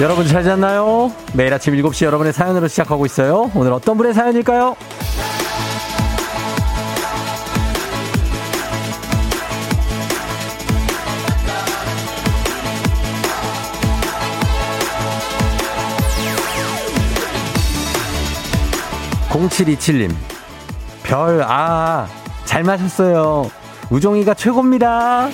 여러분 잘 잤나요? 매일 아침 7시 여러분의 사연으로 시작하고 있어요. 오늘 어떤 분의 사연일까요? 0727님. 별, 아, 잘 마셨어요. 우종이가 최고입니다.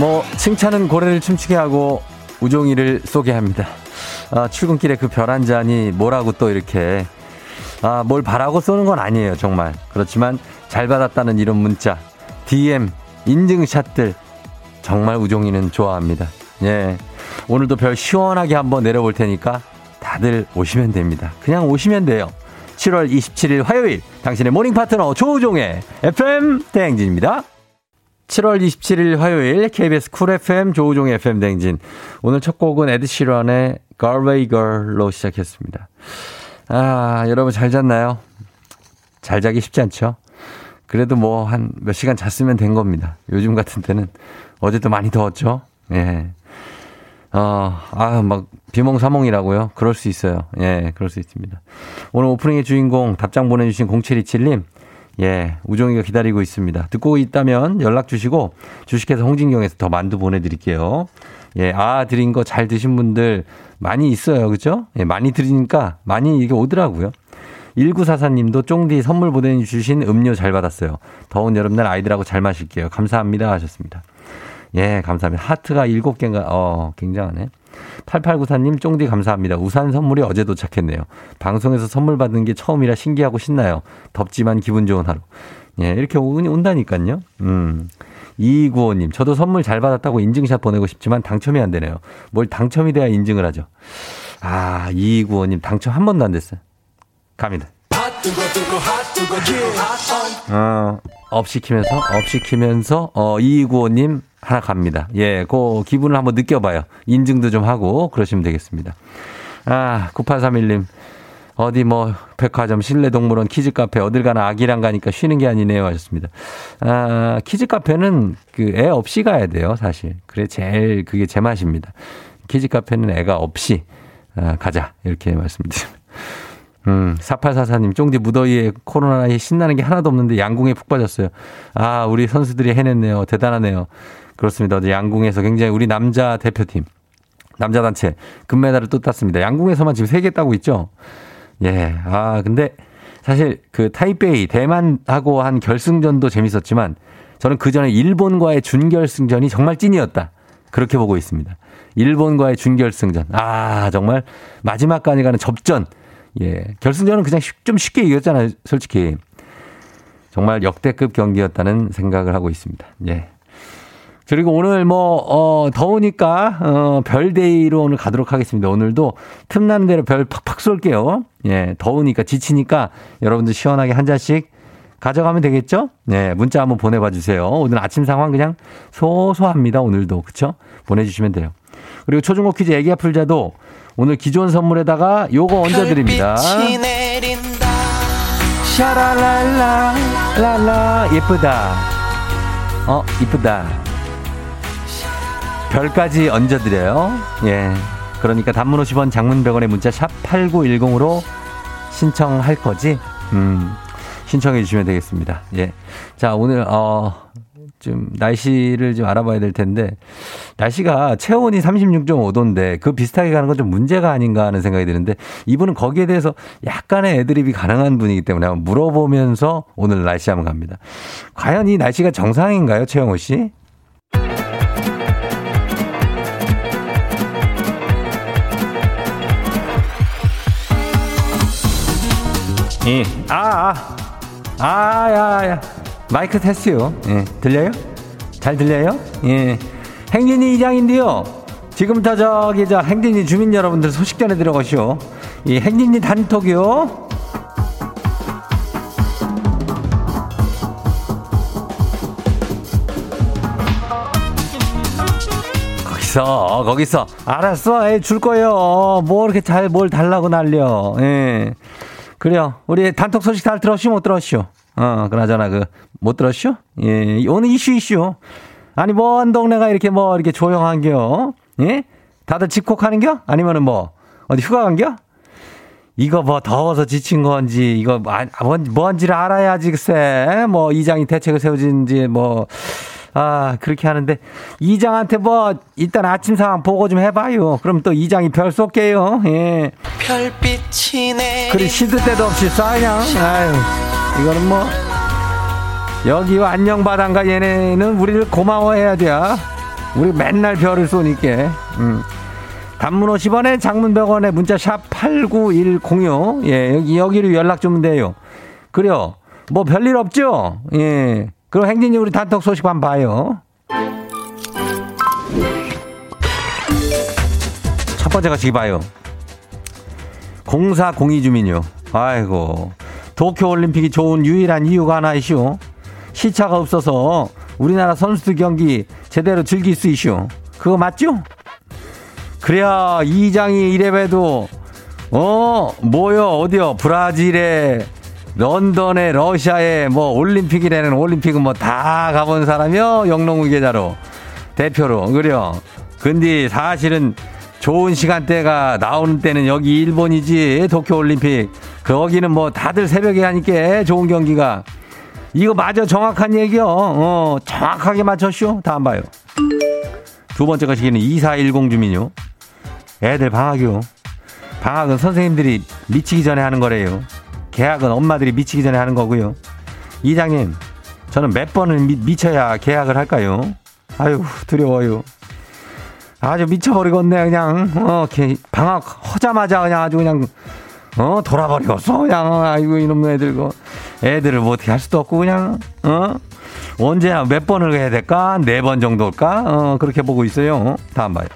뭐 칭찬은 고래를 춤추게 하고 우종이를 쏘게 합니다. 아, 출근길에 그 별 한 잔이 뭐라고 또 이렇게 아, 뭘 바라고 쏘는 건 아니에요, 정말. 그렇지만 잘 받았다는 이런 문자, DM, 인증샷들 정말 우종이는 좋아합니다. 예. 오늘도 별 시원하게 한번 내려볼 테니까 다들 오시면 됩니다. 그냥 오시면 돼요. 7월 27일 화요일 당신의 morning 파트너 조우종의 FM 대행진입니다. 7월 27일 화요일 KBS 쿨 FM 조우종의 FM 대행진. 오늘 첫 곡은 에드 시런의 Galway Girl로 시작했습니다. 아, 여러분 잘 잤나요? 잘 자기 쉽지 않죠? 그래도 뭐 한 몇 시간 잤으면 된 겁니다. 요즘 같은 때는 어제도 많이 더웠죠? 예. 어, 아, 막, 비몽사몽이라고요? 그럴 수 있어요. 예, 그럴 수 있습니다. 오늘 오프닝의 주인공 답장 보내주신 0727님, 예, 우종이가 기다리고 있습니다. 듣고 있다면 연락 주시고, 주식회사 홍진경에서 더 만두 보내드릴게요. 예, 아, 드린 거 잘 드신 분들 많이 있어요. 그죠? 예, 많이 드리니까 많이 이게 오더라고요. 1944님도 쫑디 선물 보내주신 음료 잘 받았어요. 더운 여름날 아이들하고 잘 마실게요. 감사합니다. 하셨습니다. 예, 감사합니다. 하트가 7개인가, 어, 굉장하네. 8894님, 쫑디 감사합니다. 우산 선물이 어제 도착했네요. 방송에서 선물 받는 게 처음이라 신기하고 신나요. 덥지만 기분 좋은 하루. 예, 이렇게 온다니까요. 음. 2295님, 저도 선물 잘 받았다고 인증샷 보내고 싶지만 당첨이 안 되네요. 뭘 당첨이 돼야 인증을 하죠. 아, 2295님, 당첨 한 번도 안 됐어요. 갑니다. 어, up 시키면서, up 시키면서, 어, 2295님, 하나 갑니다. 예, 그 기분을 한번 느껴봐요. 인증도 좀 하고, 그러시면 되겠습니다. 아, 9831님. 어디 뭐 백화점, 실내동물원, 키즈카페 어딜 가나 아기랑 가니까 쉬는 게 아니네요 하셨습니다. 아, 키즈카페는 그 애 없이 가야 돼요 사실. 그래 제일 그게 제 맛입니다. 키즈카페는 애가 없이 아, 가자 이렇게 말씀드립니다. 음, 4844님, 쫑디 무더위에 코로나에 신나는 게 하나도 없는데 양궁에 푹 빠졌어요. 아, 우리 선수들이 해냈네요. 대단하네요. 그렇습니다. 어제 양궁에서 굉장히 우리 남자 대표팀, 남자 단체 금메달을 또 땄습니다. 양궁에서만 지금 3개 따고 있죠? 예. 아, 근데 사실 그 타이베이, 대만하고 한 결승전도 재밌었지만 저는 그 전에 일본과의 준결승전이 정말 찐이었다. 그렇게 보고 있습니다. 일본과의 준결승전. 아, 정말 마지막까지 가는 접전. 예. 결승전은 그냥 좀 쉽게 이겼잖아요. 솔직히. 정말 역대급 경기였다는 생각을 하고 있습니다. 예. 그리고 오늘 뭐, 어, 더우니까, 어, 별데이로 오늘 가도록 하겠습니다. 오늘도 틈나는 대로 별 팍팍 쏠게요. 예, 더우니까, 지치니까 여러분들 시원하게 한 잔씩 가져가면 되겠죠? 네, 문자 한번 보내봐 주세요. 오늘 아침 상황 그냥 소소합니다. 오늘도. 그쵸? 보내주시면 돼요. 그리고 초중고 퀴즈 애기야 풀자도 오늘 기존 선물에다가 요거 얹어드립니다. 샤라랄라, 랄라, 예쁘다. 어, 이쁘다. 별까지 얹어드려요. 예. 그러니까 단문 50원 장문 100원의 문자 샵 8910으로 신청할 거지? 음. 신청해 주시면 되겠습니다. 예. 자, 오늘, 어, 좀 날씨를 좀 알아봐야 될 텐데 날씨가 체온이 36.5도인데 그 비슷하게 가는 건 좀 문제가 아닌가 하는 생각이 드는데 이분은 거기에 대해서 약간의 애드립이 가능한 분이기 때문에 한번 물어보면서 오늘 날씨 한번 갑니다. 과연 이 날씨가 정상인가요, 최영호 씨? 예. 아, 아. 아, 야, 야. 마이크 테스트요. 예. 들려요? 잘 들려요? 예. 행진이 이장인데요. 지금부터 저기, 저, 행진이 주민 여러분들 소식 전해드려 가시오. 이 행진이 단톡이요. 거기서, 거기서. 알았어. 예, 줄 거예요. 뭐 이렇게 잘 뭘 달라고 날려. 예. 그래요. 우리 단톡 소식 잘 들었시오? 못 들었시오? 어, 그나저나 그, 못 들었쇼? 예, 오늘 이슈 이슈. 아니, 먼 동네가 이렇게 뭐, 이렇게 조용한 겨? 예? 다들 집콕하는 겨? 아니면은 뭐, 어디 휴가 간 겨? 이거 뭐 더워서 지친 건지, 이거 뭐, 아, 뭔, 뭔지를 알아야지, 글쎄. 뭐, 이장이 대책을 세워진지, 뭐, 아, 그렇게 하는데, 이장한테 뭐, 일단 아침 상황 보고 좀 해봐요. 그럼 또 이장이 별 쏠게요. 예. 별빛이 내. 그리 시드 때도 없이 쏴냐? 아유, 이거는 뭐, 여기 안녕 바다인가 얘네는 우리를 고마워해야 돼. 우리 맨날 별을 쏘니까. 음. 단문 50원에 장문 100원에 문자 샵 89106. 예, 여기, 여기로 연락 주면 돼요. 그래요. 뭐 별일 없죠? 예. 그럼 행진이 우리 단톡 소식 한번 봐요. 첫 번째 가시기 봐요. 공사 공의 주민요. 아이고. 도쿄올림픽이 좋은 유일한 이유가 하나 이슈. 시차가 없어서 우리나라 선수들 경기 제대로 즐길 수 있슈. 그거 맞죠? 그래야 이장이 이래봬도 어 뭐요 어디요 브라질에 런던에 러시아에 뭐 올림픽이라는 올림픽은 뭐 다 가본 사람이요 영농우 계좌로 대표로 그래요. 근데 사실은 좋은 시간대가 나오는 때는 여기 일본이지 도쿄 올림픽 거기는 뭐 다들 새벽에 하니까 좋은 경기가 이거 맞아 정확한 얘기요. 어 정확하게 맞췄쇼. 다음 봐요. 두 번째 것이기는 2410 주민요. 애들 방학이요. 방학은 선생님들이 미치기 전에 하는 거래요. 계약은 엄마들이 미치기 전에 하는 거고요. 이장님, 저는 몇 번을 미, 쳐야 계약을 할까요? 아유, 두려워요. 아주 미쳐버리겠네, 그냥. 어, 방학 허자마자 그냥 아주 그냥, 어, 돌아버리겠어. 그냥, 아이고, 이놈 애들, 거. 애들을 뭐 어떻게 할 수도 없고, 그냥, 어? 언제, 몇 번을 해야 될까? 네 번 정도일까? 어, 그렇게 보고 있어요. 다음 봐요.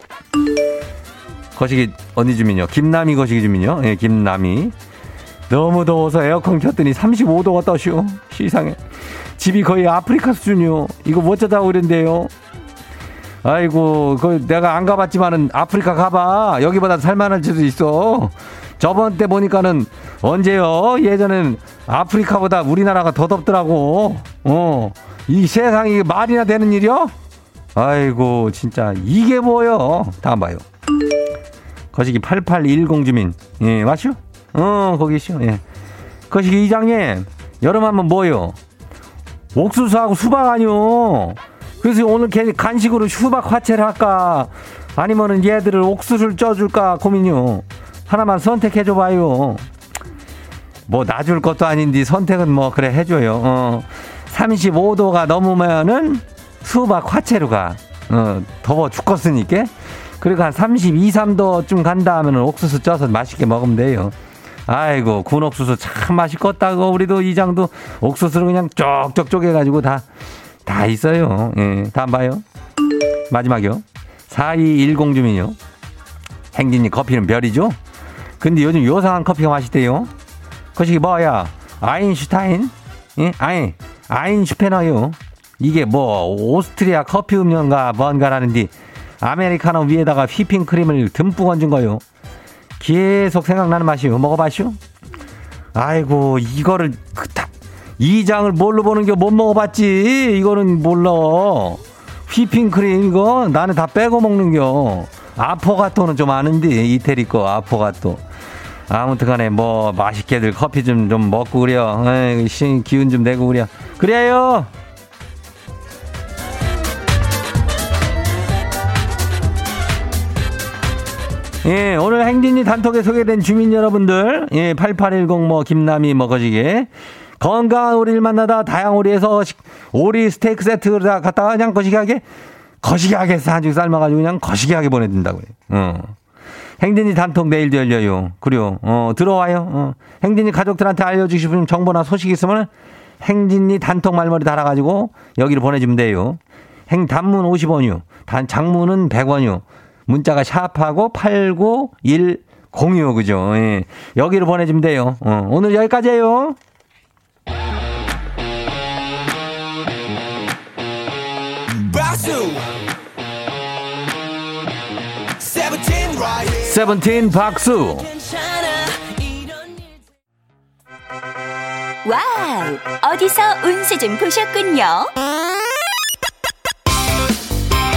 거시기, 언니 주민요. 김남이 거시기 주민요. 예, 김남이. 너무 더워서 에어컨 켰더니 35도가 떠시오. 시상에. 집이 거의 아프리카 수준이요. 이거 뭐 어쩌다고 그랬는데요. 아이고, 그 내가 안 가봤지만은 아프리카 가봐. 여기보다 살만할 수도 있어. 저번 때 보니까는 언제요? 예전엔 아프리카보다 우리나라가 더 덥더라고. 어. 이 세상이 말이나 되는 일이요? 아이고, 진짜 이게 뭐요? 다음 봐요. 거시기 8810 주민. 예, 맞죠? 어, 거기시오. 예. 거시기 이장님, 여름 하면 뭐요? 옥수수하고 수박 아니요. 그래서 오늘 간식으로 수박 화채를 할까? 아니면은 얘들을 옥수수를 쪄줄까 고민이요. 하나만 선택해줘봐요. 뭐 놔줄 것도 아닌데 선택은 뭐 그래 해줘요. 어. 35도가 넘으면은 수박 화채로 가. 어, 더워 죽겠으니까. 그리고 한 32, 3도쯤 간다 하면 옥수수 쪄서 맛있게 먹으면 돼요. 아이고, 군 옥수수 참 맛있겠다고. 우리도 이장도 옥수수를 그냥 쪽쪽 쪼개가지고 다, 다 있어요. 예, 다음 봐요. 마지막이요. 4210 주민요. 행진이 커피는 별이죠? 근데 요즘 요상한 커피가 맛있대요. 그것이 뭐야? 아인슈타인? 예? 아인, 아인슈페너요. 이게 뭐, 오스트리아 커피 음료인가 뭔가라는데, 아메리카노 위에다가 휘핑크림을 듬뿍 얹은 거요. 계속 생각나는 맛이요. 먹어봤슈? 아이고, 이거를, 그, 다, 이 장을 뭘로 보는 게 못 먹어봤지. 이거는 몰라. 휘핑크림 이거 나는 다 빼고 먹는겨. 아포가토는 좀 아는데 이태리 거 아포가토. 아무튼 간에 뭐 맛있게들 커피 좀 좀 먹고 그래요. 에이, 기운 좀 내고 그래요. 그래요. 예, 오늘 행진이 단톡에 소개된 주민 여러분들, 예, 8810 뭐, 김남희 먹어지게. 건강한 오리를 만나다 다양오리에서 오리 스테이크 세트를 다 갖다가 그냥 거시기하게, 거시기하게 사주 삶아가지고 그냥 거시기하게 보내준다고 그래. 어. 행진이 단톡 내일도 열려요. 그래요. 어, 들어와요. 어. 행진이 가족들한테 알려주시고 싶은 정보나 소식 있으면 행진이 단톡 말머리 달아가지고 여기로 보내주면 돼요. 행, 단문 50원이요. 단, 장문은 100원이요. 문자가 샵하고 89106, 그죠? 예. 여기로 보내주면 돼요. 어, 오늘 여기까지예요 세븐틴 박수 와우! 어디서 운세 좀 보셨군요.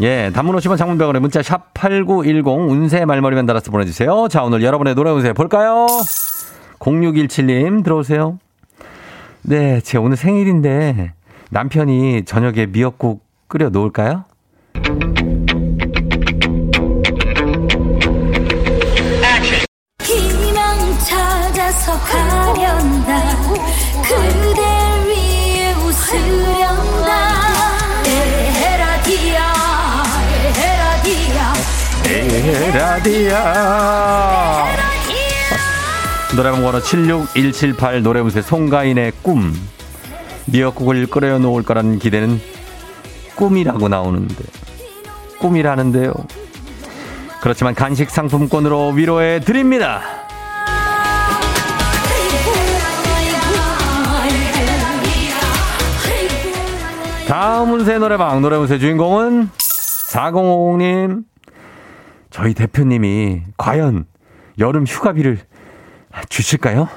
예, 단문 50원 장문병원에 문자 샵 8910 운세 말머리만 달아서 보내주세요. 자, 오늘 여러분의 노래 운세 볼까요? 0617님 들어오세요. 네, 제 오늘 생일인데 남편이 저녁에 미역국 끓여 놓을까요? 희망 찾아서 가련다 에라디아. 노래방 번호 76178 노래 운세 송가인의 꿈. 미역국을 끓여 놓을 거라는 기대는 꿈이라고 나오는데. 꿈이라는데요. 그렇지만 간식 상품권으로 위로해 드립니다. 다음 운세 노래방 노래 운세 주인공은 4050님. 저희 대표님이 과연 여름 휴가비를 주실까요?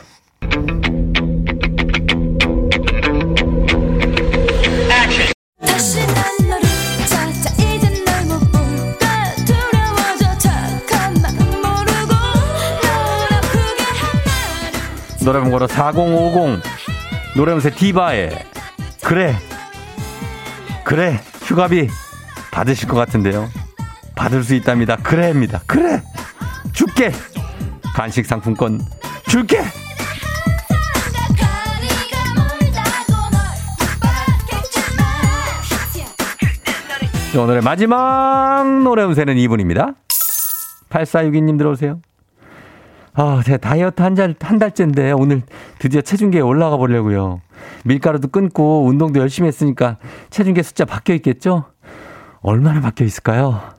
노래방 번호 4050 노래 운세 디바의 그래 그래 휴가비 받으실 것 같은데요. 받을 수 있답니다. 그래입니다. 그래 줄게 간식 상품권 줄게. 핍박했지만 오늘의 마지막 노래 운세는 이분입니다. 8462님 들어오세요. 아, 제 다이어트 한, 달, 한 달째인데 오늘 드디어 체중계에 올라가 보려고요. 밀가루도 끊고 운동도 열심히 했으니까 체중계 숫자 바뀌어 있겠죠? 얼마나 바뀌어 있을까요?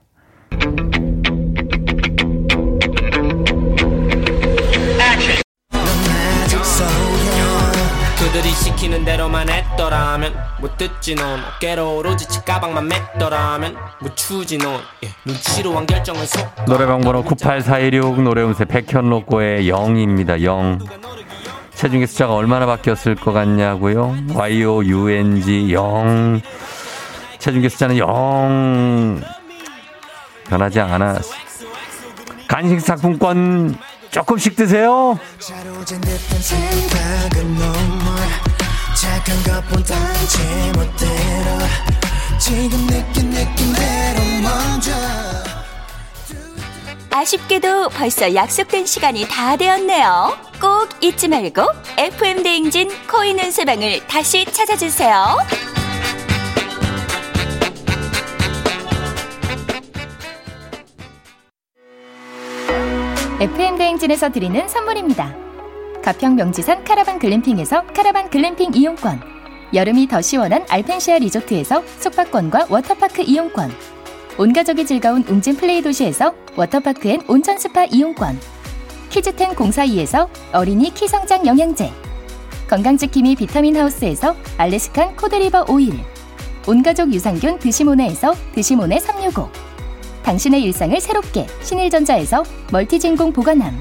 그들이 시키는 대로만 했더라면 못 듣지 넌 어깨로 오로지 치가방만 맸더라면 못 추지 넌 예, 눈치로 한 결정은 속 노래방 번호 98416 노래운세 백현로꼬의 0입니다. 0. 체중계 숫자가 얼마나 바뀌었을 것 같냐고요? YOUNG 0. 체중계 숫자는 0. 변하지 않아. 간식 상품권 조금씩 드세요. 아쉽게도 벌써 약속된 시간이 다 되었네요. 꼭 잊지 말고 FM 대행진 코인 운세방을 다시 찾아주세요. FM 대행진에서 드리는 선물입니다. 가평 명지산 카라반 글램핑에서 카라반 글램핑 이용권, 여름이 더 시원한 알펜시아 리조트에서 숙박권과 워터파크 이용권, 온 가족이 즐거운 웅진 플레이 도시에서 워터파크 and 온천 스파 이용권, 키즈텐 공사이에서 어린이 키 성장 영양제, 건강지킴이 비타민 하우스에서 Alaskan cod liver oil, 온가족 유산균 드시모네에서 드시모네 365, 당신의 일상을 새롭게 신일전자에서 멀티진공 보관함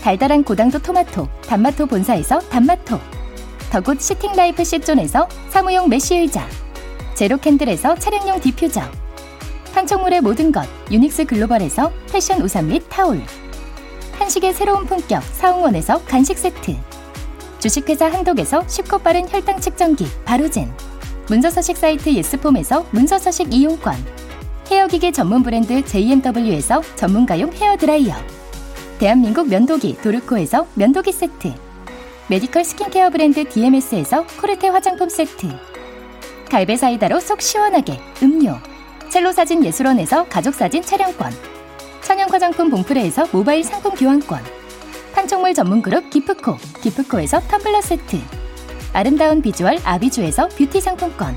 달달한 고당도 토마토 단마토 본사에서 단마토 The Good Sitting Life 시존에서 사무용 메쉬 의자 제로캔들에서 차량용 디퓨저 판촉물의 모든 것 유닉스 글로벌에서 패션 우산 및 타올 한식의 새로운 품격 사홍원에서 간식 세트 주식회사 한독에서 쉽고 빠른 혈당 측정기 바로젠 문서서식 사이트 예스폼에서 문서서식 이용권 헤어기계 전문 브랜드 JMW에서 전문가용 헤어드라이어. 대한민국 면도기 도르코에서 면도기 세트. 메디컬 스킨케어 브랜드 DMS에서 코르테 화장품 세트. 갈배 사이다로 속 시원하게 음료. 첼로 사진 예술원에서 가족사진 촬영권. 천연 화장품 봉프레에서 모바일 상품 교환권. 판촉물 전문 그룹 기프코 기프코에서 텀블러 세트. 아름다운 비주얼 아비주에서 뷰티 상품권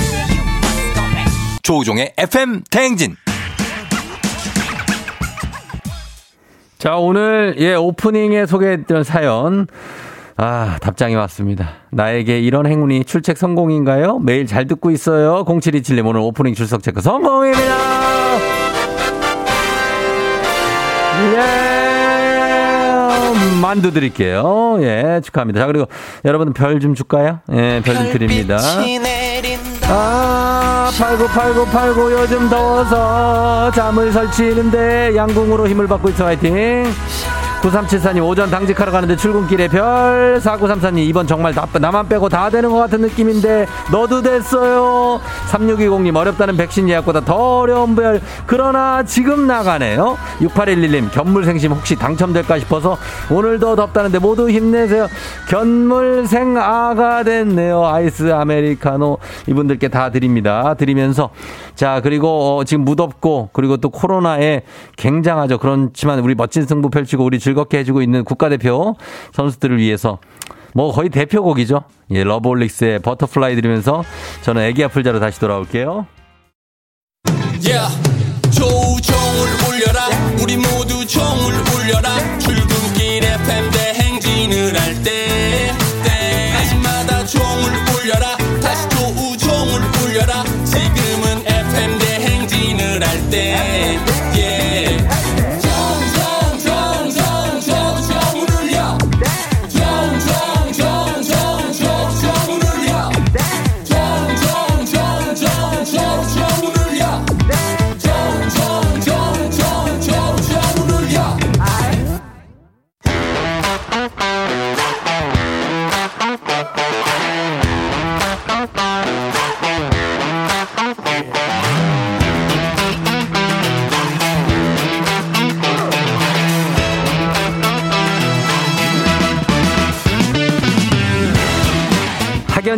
조우종의 FM 대행진. 자 오늘 예 오프닝에 소개했던 사연 아 답장이 왔습니다. 나에게 이런 행운이 출첵 성공인가요? 매일 잘 듣고 있어요. 0727님 오늘 오프닝 출석 체크 성공입니다. 예, 만두 드릴게요. 예, 축하합니다. 자, 그리고 여러분 별 좀 줄까요? 예, 별 좀 드립니다. 아, 898989 요즘 더워서 잠을 설치는데 양궁으로 힘을 받고 있어 화이팅. 9374님 오전 당직하러 가는데 출근길에 별 4934님 이번 정말 나, 나만 빼고 다 되는 것 같은 느낌인데 너도 됐어요. 3620님 어렵다는 백신 예약보다 더 어려운 별. 그러나 지금 나가네요. 6811님 견물생심 혹시 당첨될까 싶어서 오늘도 덥다는데 모두 힘내세요. 견물생아가 됐네요. 아이스 아메리카노 이분들께 다 드립니다. 드리면서. 자 그리고 어, 지금 무덥고 그리고 또 코로나에 굉장하죠. 그렇지만 우리 멋진 승부 펼치고 우리 즐겁게 해주고 있는 국가대표 선수들을 위해서 뭐 거의 대표곡이죠. 예, 러브홀릭스의 Butterfly 들으면서 저는 애기 아플자로 다시 돌아올게요. Yeah.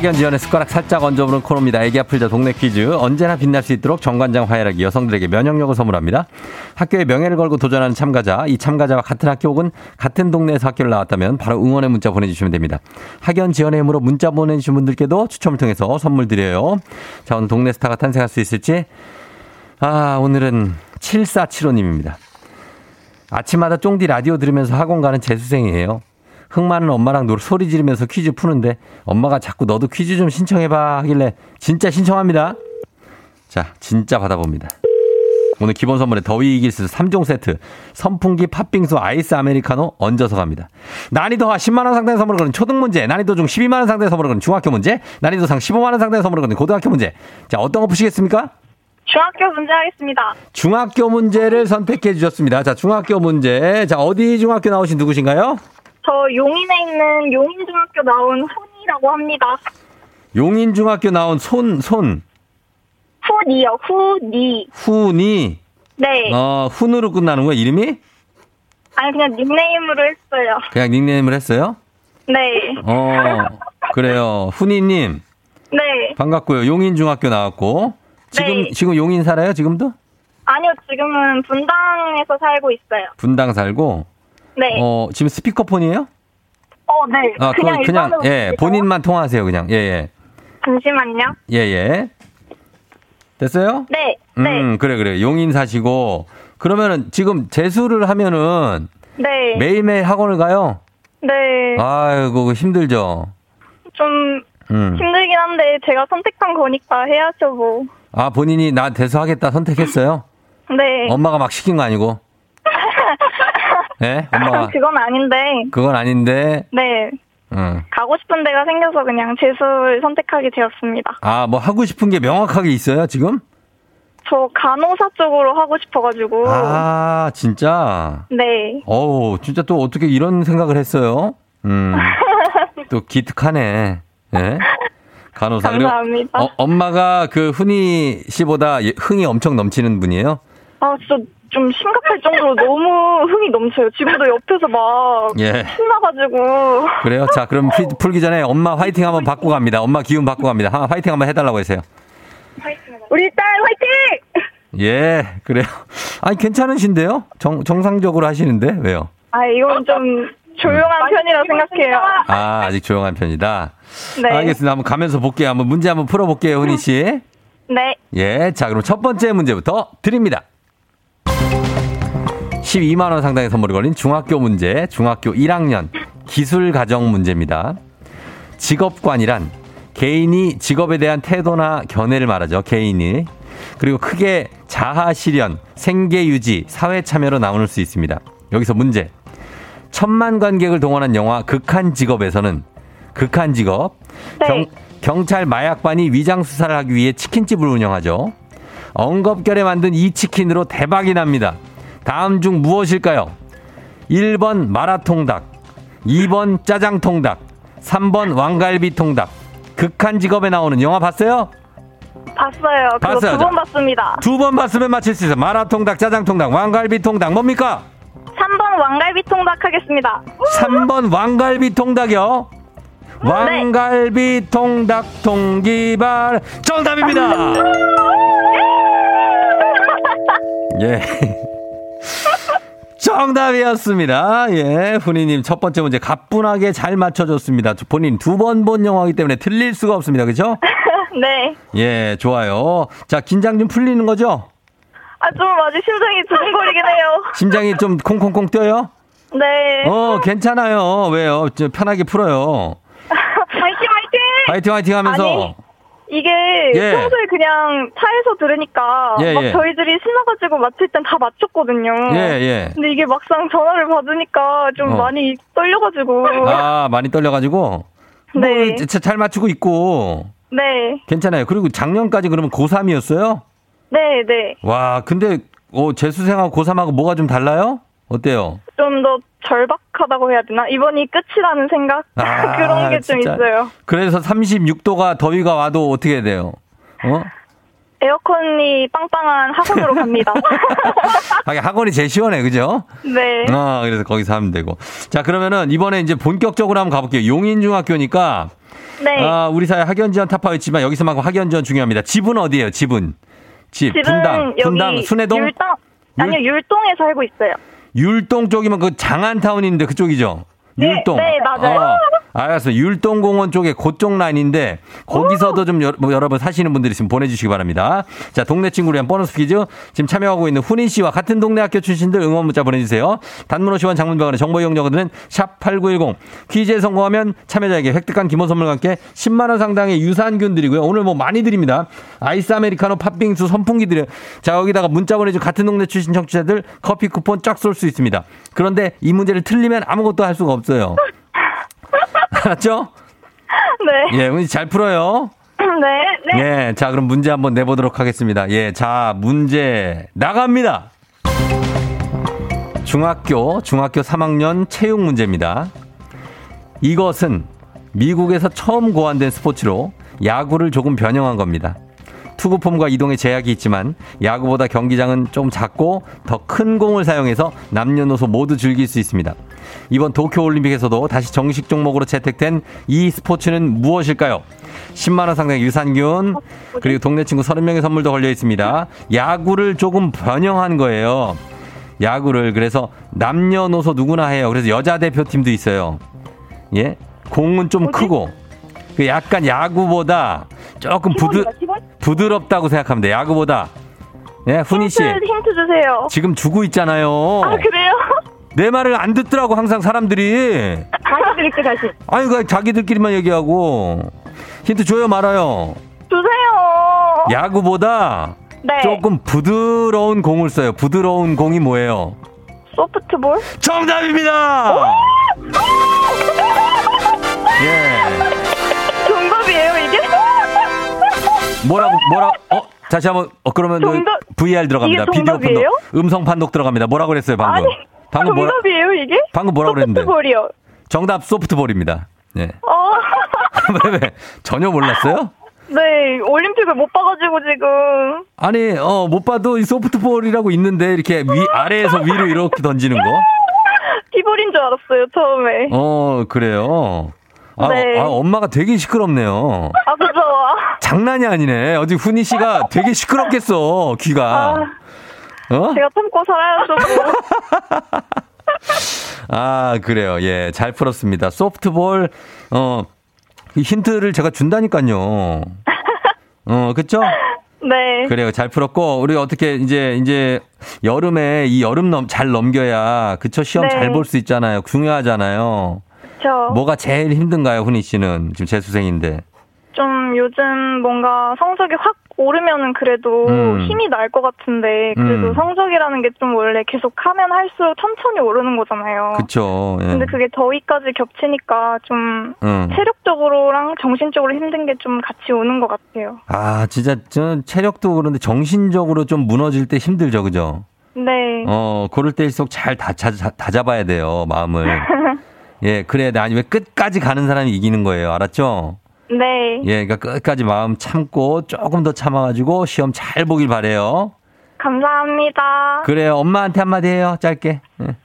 학연 지연의 숟가락 살짝 얹어보는 코너입니다. 애기 아플 자 동네 퀴즈. 언제나 빛날 수 있도록 정관장 화이락이 여성들에게 면역력을 선물합니다. 학교의 명예를 걸고 도전하는 참가자, 이 참가자와 같은 학교 혹은 같은 동네에서 학교를 나왔다면 바로 응원의 문자 보내주시면 됩니다. 학연 지연의 힘으로 문자 보내주신 분들께도 추첨을 통해서 선물 드려요. 자, 오늘 동네 스타가 탄생할 수 있을지. 아, 오늘은 7475님입니다. 아침마다 쫑디 라디오 들으면서 학원 가는 재수생이에요. 흥 많은 엄마랑 노 소리 지르면서 퀴즈 푸는데 엄마가 자꾸 너도 퀴즈 좀 신청해봐 하길래 진짜 신청합니다. 자, 진짜 받아봅니다. 오늘 기본 선물에 더위 이길 수 3종 세트, 선풍기, 팥빙수, 아이스 아메리카노 얹어서 갑니다. 난이도가 10만원 상당의 선물을 거는 초등 문제, 난이도 중 12만원 상당의 선물을 거는 중학교 문제, 난이도 상 15만원 상당의 선물을 거는 고등학교 문제. 자, 어떤 거 푸시겠습니까? 중학교 문제 하겠습니다. 중학교 문제를 선택해 주셨습니다. 자, 중학교 문제. 자, 어디 중학교 나오신 누구신가요? 저 용인에 있는 용인중학교 나온 훈이라고 합니다. 용인중학교 나온 손, 손, 훈이요, 훈이. 훈이, 네. 어, 훈으로 끝나는 거야, 이름이? 아니, 그냥 닉네임으로 했어요. 그냥 닉네임을 했어요? 네. 어, 그래요. 훈이님, 네. 반갑고요. 용인중학교 나왔고. 지금, 네. 지금 용인 살아요, 지금도? 아니요, 지금은 분당에서 살고 있어요. 분당 살고. 네. 어, 어, 지금 스피커폰이에요? 네. 아, 그냥 그냥, 그냥, 예? 본인만 통화하세요, 그냥. 예, 예. 잠시만요. 예, 예. 됐어요? 네, 네, 음, 그래, 그래. 용인 사시고. 그러면은 지금 재수를 하면은 네, 매일매일 학원을 가요? 네. 아이고, 힘들죠? 좀 음. 힘들긴 한데 제가 선택한 거니까 해야죠 뭐. 아, 본인이 나 대수하겠다 선택했어요? 네. 엄마가 막 시킨 거 아니고? 예? 엄마가. 그건 아닌데, 그건 아닌데, 네. 응. 가고 싶은 데가 생겨서 그냥 재수를 선택하게 되었습니다. 아, 뭐 하고 싶은 게 명확하게 있어요, 지금? 저 간호사 쪽으로 하고 싶어가지고. 아, 진짜? 네. 어우, 진짜 또 어떻게 이런 생각을 했어요? 음. 또 기특하네. 예? 간호사. 감사합니다. 어, 엄마가 그 훈이 씨보다 예- 흥이 엄청 넘치는 분이에요? 아, 진짜 좀 심각할 정도로 너무 흥이 넘쳐요. 지금도 옆에서 막 예. 신나가지고. 그래요? 자, 그럼 피- 풀기 전에 엄마 화이팅 한번 받고 갑니다. 엄마 기운 받고 갑니다. 하- 화이팅 한번 해달라고 하세요. 우리 딸 화이팅! 예, 그래요. 아니, 괜찮으신데요? 정, 정상적으로 하시는데? 왜요? 아, 이건 좀 조용한 편이라 생각해요. 아, 아직 조용한 편이다. 네. 알겠습니다. 한번 가면서 볼게요. 한번 문제 한번 풀어볼게요, 훈이 씨. 네. 예, 자, 그럼 첫 번째 문제부터 드립니다. 12만 원 상당의 선물이 걸린 중학교 문제, 중학교 1학년 기술 가정 문제입니다. 직업관이란 개인이 직업에 대한 태도나 견해를 말하죠, 개인이. 그리고 크게 자아 실현, 생계 유지, 사회 참여로 나눌 수 있습니다. 여기서 문제. 천만 관객을 동원한 영화 극한 직업에서는 극한 직업 네. 경, 경찰 마약반이 위장 수사를 하기 위해 치킨집을 운영하죠. 엉겁결에 만든 이 치킨으로 대박이 납니다. 다음 중 무엇일까요? 1번 마라통닭, 2번 짜장통닭, 3번 왕갈비통닭. 극한 직업에 나오는 영화 봤어요? 봤어요. 봤어요. 두번 봤습니다. 두 번 봤으면 맞힐 수 있어요. 마라통닭, 짜장통닭, 왕갈비통닭 뭡니까? 3번 왕갈비 통닭 하겠습니다. 3번 왕갈비통닭이요. 왕갈비 통닭 통기발 정답입니다. 예. 정답이었습니다. 예. 훈이님 첫 번째 문제 가뿐하게 잘 맞춰줬습니다. 본인 두 번 본 영화이기 때문에 틀릴 수가 없습니다. 그죠? 네. 예, 좋아요. 자, 긴장 좀 풀리는 거죠? 아, 좀 아직 심장이 두근거리긴 해요. 심장이 좀 콩콩콩 뛰어요? 네. 어, 괜찮아요. 왜요? 저 편하게 풀어요. 화이팅, 화이팅! 하면서. 아니, 이게 예. 평소에 그냥 차에서 들으니까 예, 막 예. 저희들이 신나가지고 맞힐 땐 다 맞췄거든요. 예, 예. 근데 이게 막상 전화를 받으니까 좀 어. 많이 떨려가지고. 아, 많이 떨려가지고. 네. 뭐, 자- 잘 맞추고 있고. 네. 괜찮아요. 그리고 작년까지 그러면 고3이었어요? 네, 네. 와, 근데, 어, 재수생하고 고3하고 뭐가 좀 달라요? 어때요? 좀 더 절박하다고 해야 되나? 이번이 끝이라는 생각? 아, 그런 게 좀. 있어요. 그래서 36도가 더위가 와도 어떻게 돼요? 어? 에어컨이 빵빵한 학원으로 갑니다. 하긴 학원이 제일 시원해, 그죠? 네. 아, 그래서 거기서 하면 되고. 자, 그러면은 이번에 이제 본격적으로 한번 가볼게요. 용인중학교니까, 네. 아, 우리 사회 학연 지원 타파였지만 여기서만큼 학연 지원 중요합니다. 집은 어디예요? 집은? 집, 분당, 분당, 순회동, 율동 아니요 율동에 살고 있어요. 율동 쪽이면 그 장안타운인데 그쪽이죠? 네, 율동. 네, 맞아요. 어, 알았어. 율동공원 쪽에 그쪽 라인인데 거기서도 좀 여, 뭐 여러분 사시는 분들 있으면 보내주시기 바랍니다. 자, 동네 친구를 위한 보너스 퀴즈 지금 참여하고 있는 훈인 씨와 같은 동네 학교 출신들 응원 문자 보내주세요. 단문 50원 장문병원의 정보 이용료들은 샵 8910 퀴즈에 성공하면 참여자에게 획득한 기본 선물과 함께 10만 원 상당의 유산균 드리고요. 오늘 뭐 많이 드립니다. 아이스 아메리카노 팥빙수 선풍기 드려요. 자, 여기다가 문자 보내주 같은 동네 출신 청취자들 커피 쿠폰 쫙 쏠 수 있습니다. 그런데 이 문제를 틀리면 아무것도 할 수가 없어요. 알았죠? 네. 예, 문제 잘 풀어요. 네. 네. 예, 자, 그럼 문제 한번 내보도록 하겠습니다. 예, 자, 문제 나갑니다. 중학교, 중학교 3학년 체육 문제입니다. 이것은 미국에서 처음 고안된 스포츠로 야구를 조금 변형한 겁니다. 투구폼과 이동에 제약이 있지만 야구보다 경기장은 좀 작고 더 큰 공을 사용해서 남녀노소 모두 즐길 수 있습니다. 이번 도쿄올림픽에서도 다시 정식 종목으로 채택된 이 스포츠는 무엇일까요? 10만원 상당의 유산균, 그리고 동네 친구 30명의 선물도 걸려 있습니다. 야구를 조금 변형한 거예요. 야구를. 그래서 남녀노소 누구나 해요. 그래서 여자 대표팀도 있어요. 예? 공은 좀 크고, 그 약간 야구보다 조금 부드, 부드럽다고 생각하면 돼. 야구보다. 예, 훈이 씨. 힌트, 힌트 주세요. 지금 주고 있잖아요. 아, 그래요? 내 말을 안 듣더라고, 항상 사람들이. 드릴게, 다시. 아니, 그 자기들끼리만 얘기하고. 힌트 줘요, 말아요. 주세요. 야구보다 네. 조금 부드러운 공을 써요. 부드러운 공이 뭐예요? 소프트볼? 정답입니다! 예. 정답이에요, 이게? 뭐라고, 뭐라, 어? 다시 한번, 어, 그러면 그 정답- VR 들어갑니다. 비디오 판독. 음성 판독 들어갑니다. 뭐라고 그랬어요, 방금? 아니, 방금 뭐라, 정답이에요, 이게? 방금 뭐라고 그랬는데? 소프트볼이요. 정답 소프트볼입니다. 예. 어. 왜, 왜? 전혀 몰랐어요? 네, 올림픽을 못 봐가지고 지금. 아니, 어, 못 봐도 이 소프트볼이라고 있는데 이렇게 위, 아래에서 위로 이렇게 던지는 거? 티볼인 줄 알았어요, 처음에. 어, 그래요. 아, 네. 아, 엄마가 되게 시끄럽네요. 아, 그죠? 장난이 아니네. 어디 훈이 씨가 되게 시끄럽겠어, 귀가. 어? 제가 참고 살아야죠. 아, 그래요. 예, 잘 풀었습니다. 소프트볼, 어, 이 힌트를 제가 준다니까요. 어, 그쵸? 네. 그래요. 잘 풀었고, 우리 어떻게 이제, 이제, 여름에 이 여름 넘, 잘 넘겨야, 그쵸? 시험 네. 잘볼 수 있잖아요. 중요하잖아요. 저 뭐가 제일 힘든가요, 훈이 씨는? 지금 재수생인데. 좀 요즘 뭔가 성적이 확 오르면은 그래도 음. 힘이 날 것 같은데 그래도 음. 성적이라는 게 좀 원래 계속 하면 할수록 천천히 오르는 거잖아요. 그쵸. 예. 근데 그게 더위까지 겹치니까 좀 응. 체력적으로랑 정신적으로 힘든 게 좀 같이 오는 것 같아요. 아, 진짜, 저 체력도 그런데 정신적으로 좀 무너질 때 힘들죠, 그죠? 네. 어, 그럴 때일수록 잘 다, 잡아야 돼요, 마음을. 예, 그래야 돼. 아니면 끝까지 가는 사람이 이기는 거예요. 알았죠? 네. 예, 그러니까 끝까지 마음 참고 조금 더 참아가지고 시험 잘 보길 바래요. 감사합니다. 그래요. 엄마한테 한마디 해요. 짧게. 예.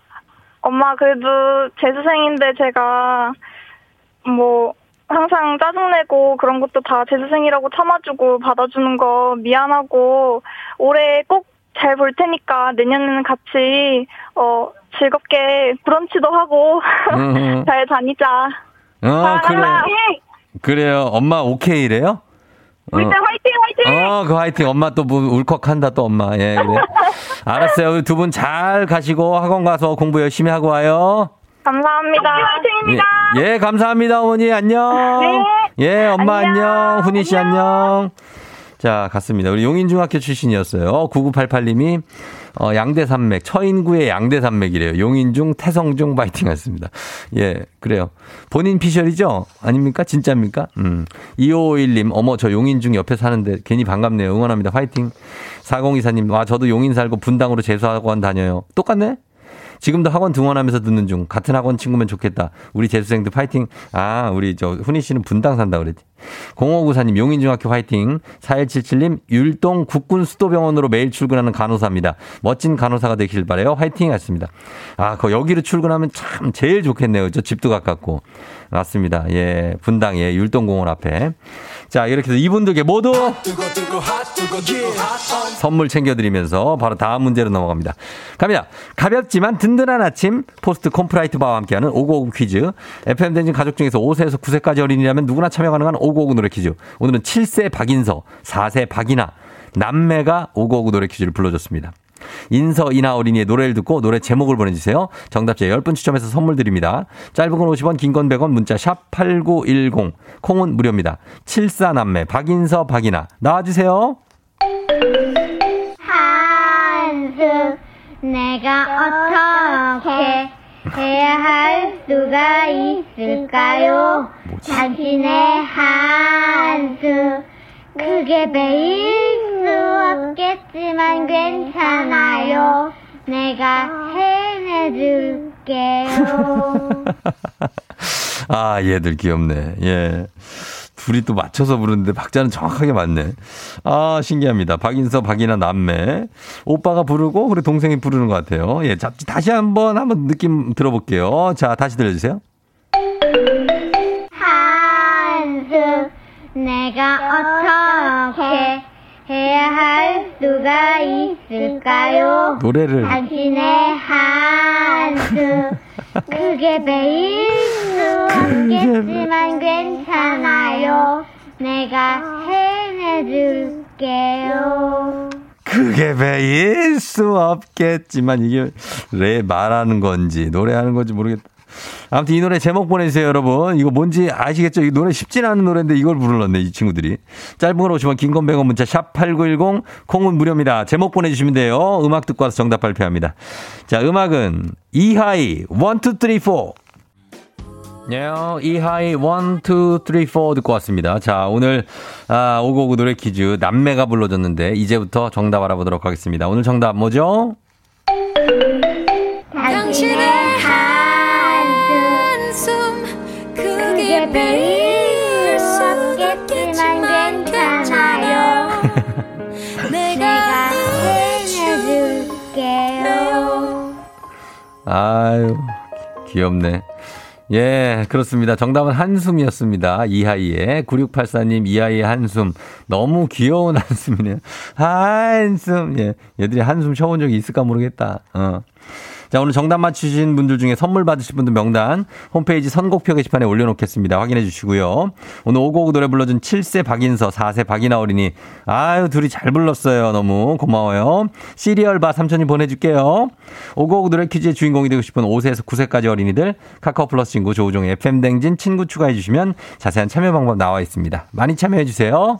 엄마 그래도 재수생인데 제가 뭐 항상 짜증내고 그런 것도 다 재수생이라고 참아주고 받아주는 거 미안하고 올해 꼭 잘 볼 테니까 내년에는 같이 어 즐겁게 브런치도 하고 음. 잘 다니자. 어, 그래. 그래요. 엄마 오케이래요? 어. 화이팅 화이팅! 어, 그 화이팅. 엄마 또 뭐 울컥한다 또 엄마. 예, 그래. 알았어요. 두분 잘 가시고 학원 가서 공부 열심히 하고 와요. 감사합니다. 화이팅입니다. 예, 예, 감사합니다, 어머니. 안녕. 네. 예, 엄마 안녕. 안녕. 훈이 씨 안녕. 자, 갔습니다. 우리 용인중학교 출신이었어요. 9988님이 어, 양대산맥, 처인구의 양대산맥이래요. 용인중, 태성중 파이팅 하셨습니다. 예, 그래요. 본인 피셜이죠? 아닙니까? 진짜입니까? 음. 2551님, 어머, 저 용인중 옆에 사는데 괜히 반갑네요. 응원합니다. 파이팅. 4024님, 와, 저도 용인 살고 분당으로 재수학원 다녀요. 똑같네? 지금도 학원 등원하면서 듣는 중. 같은 학원 친구면 좋겠다. 우리 재수생들 파이팅. 아, 우리 저 훈이 씨는 분당 산다 그랬지. 0594님 용인중학교 파이팅. 4177님 율동 국군수도병원으로 매일 출근하는 간호사입니다. 멋진 간호사가 되길 바래요. 화이팅 하셨습니다. 아, 그 여기로 출근하면 참 제일 좋겠네요. 저 집도 가깝고. 맞습니다. 예, 분당에 율동공원 앞에. 자, 이렇게 해서 이분들께 모두 선물 챙겨드리면서 바로 다음 문제로 넘어갑니다. 갑니다. 가볍지만 든든한 아침 포스트 콘푸라이트 바와 함께하는 5959 퀴즈. FM 대행진 가족 중에서 5세에서 9세까지 어린이라면 누구나 참여 가능한 5959 노래 퀴즈. 오늘은 7세 박인서, 4세 박이나 남매가 5959 노래 퀴즈를 불러줬습니다. 인서 이나 어린이의 노래를 듣고 노래 제목을 보내주세요. 정답자 10분 추첨해서 선물 드립니다. 짧은 건 50원, 긴 건 100원, 문자 샵 8910. 콩은 무료입니다. 74남매 박인서 박이나 나와주세요. 한수 내가 어떻게 해야 할 수가 있을까요? 당신의 한수 크게 베일 수 없겠지만 괜찮아요. 내가 해내줄게요. 아, 얘들 귀엽네. 예. 둘이 또 맞춰서 부르는데 박자는 정확하게 맞네. 아, 신기합니다. 박인서, 박이나 남매. 오빠가 부르고, 그리고 동생이 부르는 것 같아요. 예, 자, 다시 한 번, 한번 느낌 들어볼게요. 자, 다시 들려주세요. 한수 내가 어떻게 해야 할 수가 있을까요? 노래를. 당신의 한수 크게 베일 수 없겠지만 괜찮아요. 내가 해내줄게요. 그게 배일 수 없겠지만 이게 왜 말하는 건지 노래하는 건지 모르겠다. 아무튼 이 노래 제목 보내주세요, 여러분. 이거 뭔지 아시겠죠? 이 노래 쉽진 않은 노래인데 이걸 불렀네, 이 친구들이. 짧은 걸 오시면 긴건 100원 문자 샵8910 콩은 무료입니다. 제목 보내주시면 돼요. 음악 듣고 와서 정답 발표합니다. 자, 음악은 이하이 1, 2, 3, 4. 네, 이하이 1, 2, 3, 4 듣고 왔습니다. 자, 오늘 아, 오고오고 노래 퀴즈 남매가 불러줬는데 이제부터 정답 알아보도록 하겠습니다. 오늘 정답 뭐죠? 당신 아유, 귀엽네. 예, 그렇습니다. 정답은 한숨이었습니다. 이하이의 9684님 이하이의 한숨. 너무 귀여운 한숨이네요. 한숨. 예. 얘들이 한숨 쉬어본 적이 있을까 모르겠다. 어. 자, 오늘 정답 맞추신 분들 중에 선물 받으실 분들 명단 홈페이지 선곡표 게시판에 올려놓겠습니다. 확인해 주시고요. 오늘 오고오고 노래 불러준 7세 박인서, 4세 박인아 어린이. 아유, 둘이 잘 불렀어요. 너무 고마워요. 시리얼바 삼촌이 보내줄게요. 오고오고 노래 퀴즈의 주인공이 되고 싶은 5세에서 9세까지 어린이들 카카오 플러스 친구 조우종의 FM댕진 친구 추가해 주시면 자세한 참여 방법 나와 있습니다. 많이 참여해 주세요.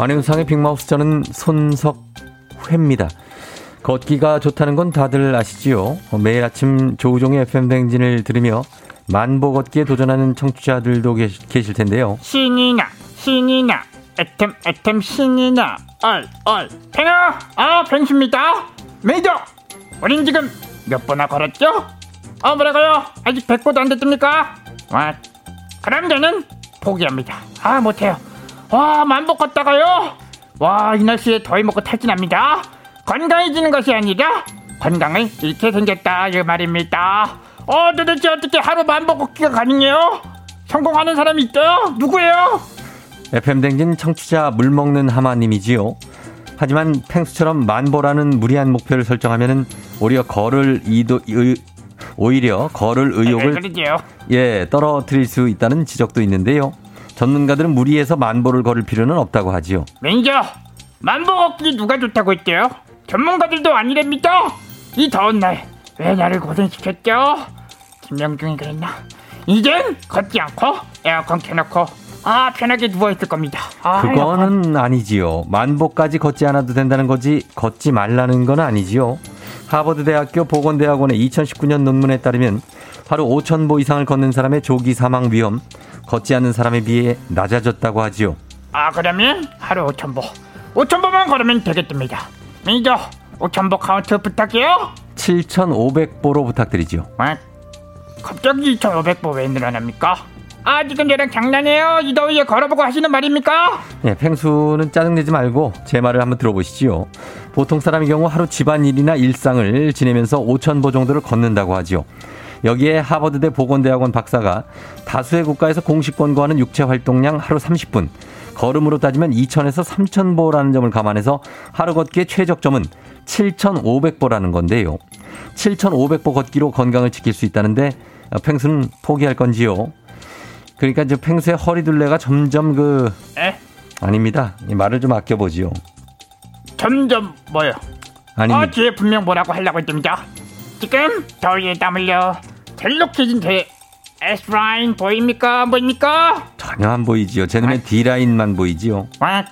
안윤상의 빅마우스 저는 손석회입니다. 걷기가 좋다는 건 다들 아시지요? 어, 매일 아침 조우종의 FM 댕진을 들으며 만보 걷기에 도전하는 청취자들도 계실 텐데요. 신이 나 신이 나 애템 애템 신이 나 얼 얼 팽아 아 팽수입니다 메이저 우린 지금 몇 번나 걸었죠? 어 뭐라고요? 아직 100보도 안 됐습니까? 와 그럼 저는 포기합니다 아 못해요 와 만보 걷다가요 와 이 날씨에 더위 먹고 탈진합니다 건강해지는 것이 아니라 건강을 잃게 생겼다 이 말입니다 어 도대체 어떻게 하루 만보 걷기가 가능해요? 성공하는 사람이 있어요? 누구예요? FM 댕진 청취자 물 먹는 하마님이지요. 하지만 펭수처럼 만보라는 무리한 목표를 설정하면은 오히려 걸을 이도 의, 오히려 걸을 의욕을 그러지요. 예 떨어뜨릴 수 있다는 지적도 있는데요. 전문가들은 무리해서 만보를 걸을 필요는 없다고 하지요. 매니저 만보 걷기 누가 좋다고 했대요? 전문가들도 아니랍니다 이 더운 날 왜 나를 고생시켰죠? 김명중이 그랬나? 이젠 걷지 않고 에어컨 켜놓고 아 편하게 누워있을 겁니다 아, 그거는 아니지요. 만보까지 걷지 않아도 된다는 거지 걷지 말라는 건 아니지요. 하버드 대학교 보건대학원의 2019년 논문에 따르면 하루 5,000보 이상을 걷는 사람의 조기 사망 위험 걷지 않는 사람에 비해 낮아졌다고 하지요. 아 그러면 하루 5천 보 5천 보만 걸으면 되겠답니다 매니저 5천 보 카운트 부탁해요 7,500보로 부탁드리지요. 와, 갑자기 2,500보 왜 늘어납니까? 아 지금 저랑 장난해요 이 더위에 걸어보고 하시는 말입니까? 예, 펭수는 짜증내지 말고 제 말을 한번 들어보시지요. 보통 사람의 경우 하루 집안일이나 일상을 지내면서 5,000보 정도를 걷는다고 하지요. 여기에 하버드대 보건대학원 박사가 다수의 국가에서 공식 권고하는 육체 활동량 하루 30분, 걸음으로 따지면 2,000에서 3,000보라는 점을 감안해서 하루 걷기의 최적점은 7,500보라는 건데요. 7,500보 걷기로 건강을 지킬 수 있다는데 어, 펭수는 포기할 건지요. 그러니까 이제 펭수의 허리둘레가 점점 그 에? 아닙니다. 이 말을 좀 아껴보지요. 점점 뭐요? 아닙니다. 어, 뒤에 분명 뭐라고 하려고 했답니다. 지금 더위에 땀 흘려 델록해진 제 S라인 보입니까? 안 보입니까? 전혀 안 보이지요. 제 눈에 D라인만 보이지요. 와,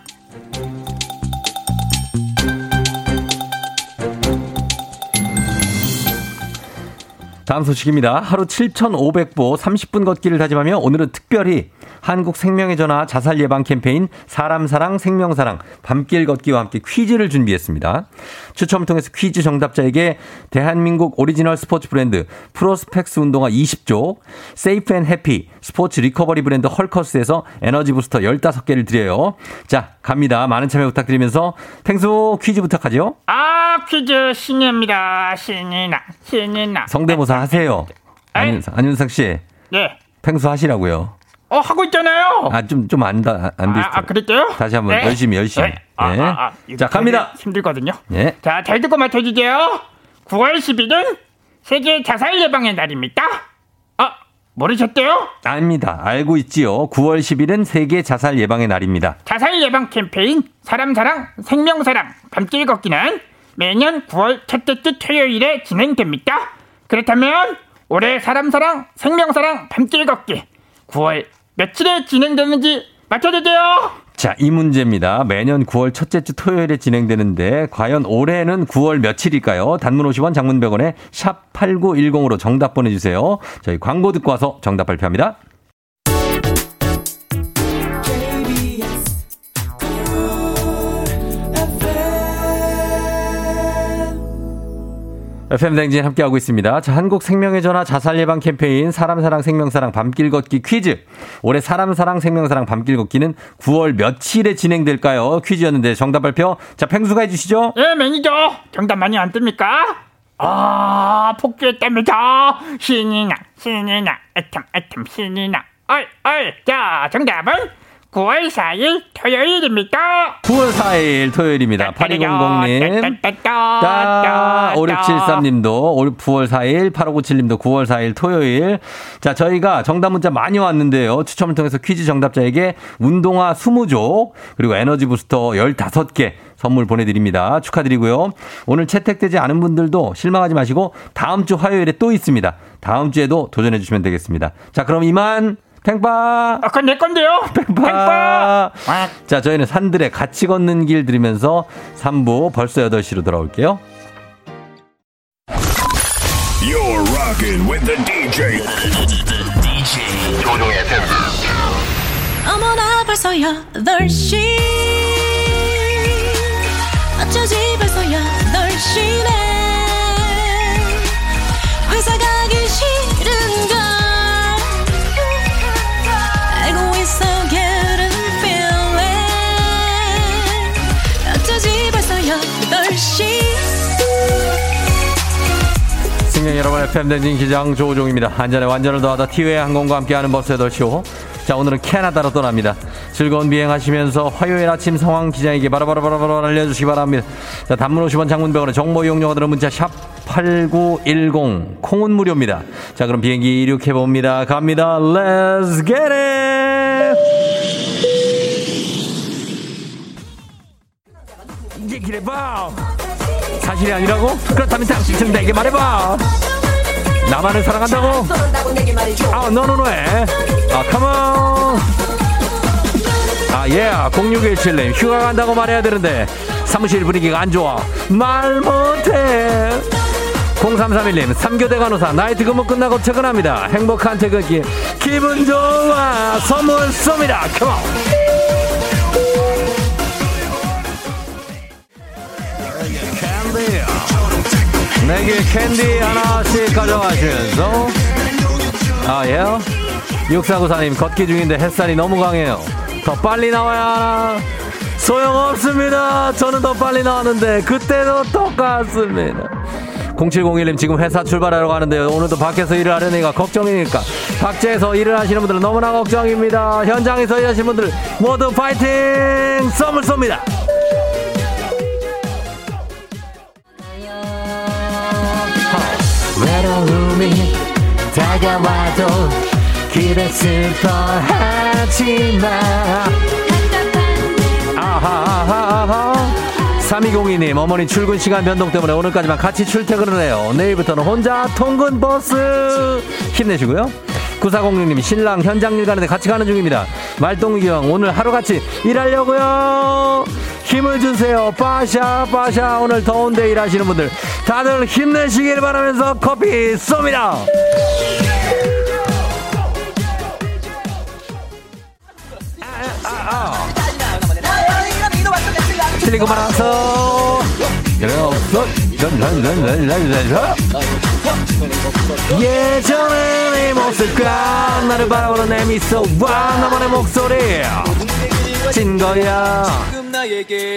다음 소식입니다. 하루 7,500보 30분 걷기를 다짐하며 오늘은 특별히 한국 생명의 전화 자살 예방 캠페인 사람 사랑 생명 사랑 밤길 걷기와 함께 퀴즈를 준비했습니다. 추첨을 통해서 퀴즈 정답자에게 대한민국 오리지널 스포츠 브랜드 프로스펙스 운동화 20조, safe and happy 스포츠 recovery 브랜드 헐커스에서 에너지 부스터 15개를 드려요. 자, 갑니다. 많은 참여 부탁드리면서 펭수 퀴즈 부탁하죠. 아 퀴즈 신입니다. 신이 나 신이 나. 성대모사 하세요. 안윤상, 안윤상 씨. 네. 탱수 하시라고요. 어 하고 있잖아요. 아, 좀, 좀 안다, 안 돼. 아, 아, 그랬대요? 다시 한번 네. 열심히, 열심히. 네. 아, 예. 아, 아, 자, 갑니다. 힘들거든요. 예. 자, 잘 듣고 맞춰주세요. 9월 10일은 세계 자살 예방의 날입니다. 아, 모르셨대요? 아닙니다. 알고 있지요. 9월 10일은 세계 자살 예방의 날입니다. 자살 예방 캠페인 사람 사랑 생명 사랑 밤길 걷기는 매년 9월 첫째 주 토요일에 진행됩니다. 그렇다면 올해 사람 사랑 생명 사랑 밤길 걷기 9월 며칠에 진행되는지 맞춰주세요. 자, 이 문제입니다. 매년 9월 첫째 주 토요일에 진행되는데 과연 올해는 9월 며칠일까요? 단문 50원, 장문 100원에 샵 8910으로 정답 보내주세요. 저희 광고 듣고 와서 정답 발표합니다. FM 대행진 함께하고 있습니다. 자, 한국 생명의 전화 자살 예방 캠페인 사람 사랑 생명 사랑 밤길 걷기 퀴즈. 올해 사람 사랑 생명 사랑 밤길 걷기는 9월 며칠에 진행될까요? 퀴즈였는데 정답 발표. 자, 펭수가 해 주시죠. 예, 매니저 정답 많이 안 뜹니까? 아, 폭주했답니다. 신이 나, 신이 나, 애템, 애템, 신이 나. 얼, 얼. 자, 정답은 9월 4일 토요일입니다. 9월 4일 토요일입니다. 8200님. 자, 5673님도 9월 4일, 8597님도 9월 4일 토요일. 자, 저희가 정답 문자 많이 왔는데요. 추첨을 통해서 퀴즈 정답자에게 운동화 20조, 그리고 에너지 부스터 15개 선물 보내드립니다. 축하드리고요. 오늘 채택되지 않은 분들도 실망하지 마시고 다음 주 화요일에 또 있습니다. 다음 주에도 도전해 주시면 되겠습니다. 자, 그럼 이만 팽빠. 아, 그건 내 건데요. 팽빠. 자, 저희는 산들의 같이 걷는 길 들으면서 3부 벌써 8시로 돌아올게요. You're rocking with the DJ. DJ 조종의 FM. 어머나 벌써 8시 어쩌지 벌써 8시네 회사 가기 싫은 승객 여러분, FM댕진 기장 조우종입니다. 안전에 완전을 더하다 티웨이 항공과 함께하는 버스 8시호. 자, 오늘은 캐나다로 떠납니다. 즐거운 비행하시면서 화요일 아침 상황 기장에게 바로바로바로바로 알려주시기 바랍니다. 자, 단문 50원 장문병원의 정보 이용료가 들은 문자 샵 8910. 콩은 무료입니다. 자, 그럼 비행기 이륙해봅니다. 갑니다. Let's get it! 사실이 아니라고? 그렇다면 당신 내게 말해봐. 나만을 사랑한다고? 아, 너너너해. 아, 컴온. 아, 예, 0617님. 휴가 간다고 말해야 되는데, 사무실 분위기가 안 좋아. 말 못해. 0331님, 3교대 간호사, 나이트 근무 끝나고 퇴근합니다. 행복한 퇴근길, 기분 좋아. 선물 쏩니다. 컴온. 내게 캔디 하나씩 가져가시면서. 아 예? 6494님 걷기 중인데 햇살이 너무 강해요. 더 빨리 나와야 하나? 소용없습니다. 저는 더 빨리 나왔는데 그때도 똑같습니다. 0701님 지금 회사 출발하러 가는데요. 오늘도 밖에서 일을 하려니까 걱정이니까. 밖에서 일을 하시는 분들은 너무나 걱정입니다. 현장에서 일하시는 분들 모두 파이팅! 썸을 쏩니다 외로움이 다가와도 그래 슬퍼하지 마 아하하하 3202님 어머니 출근 시간 변동 때문에 오늘까지만 같이 출퇴근을 해요. 내일부터는 혼자 통근 버스. 힘내시고요. 9406님 신랑 현장 일 가는데 같이 가는 중입니다. 말동기왕 오늘 하루같이 일하려고요. 힘을 주세요. 빠샤 빠샤. 오늘 더운데 일하시는 분들 다들 힘내시길 바라면서 커피 쏩니다. 틀리고 말아서. 예전에 내 모습과 나를 바라보는 내 미소와 나만의 목소리. 찐 거야.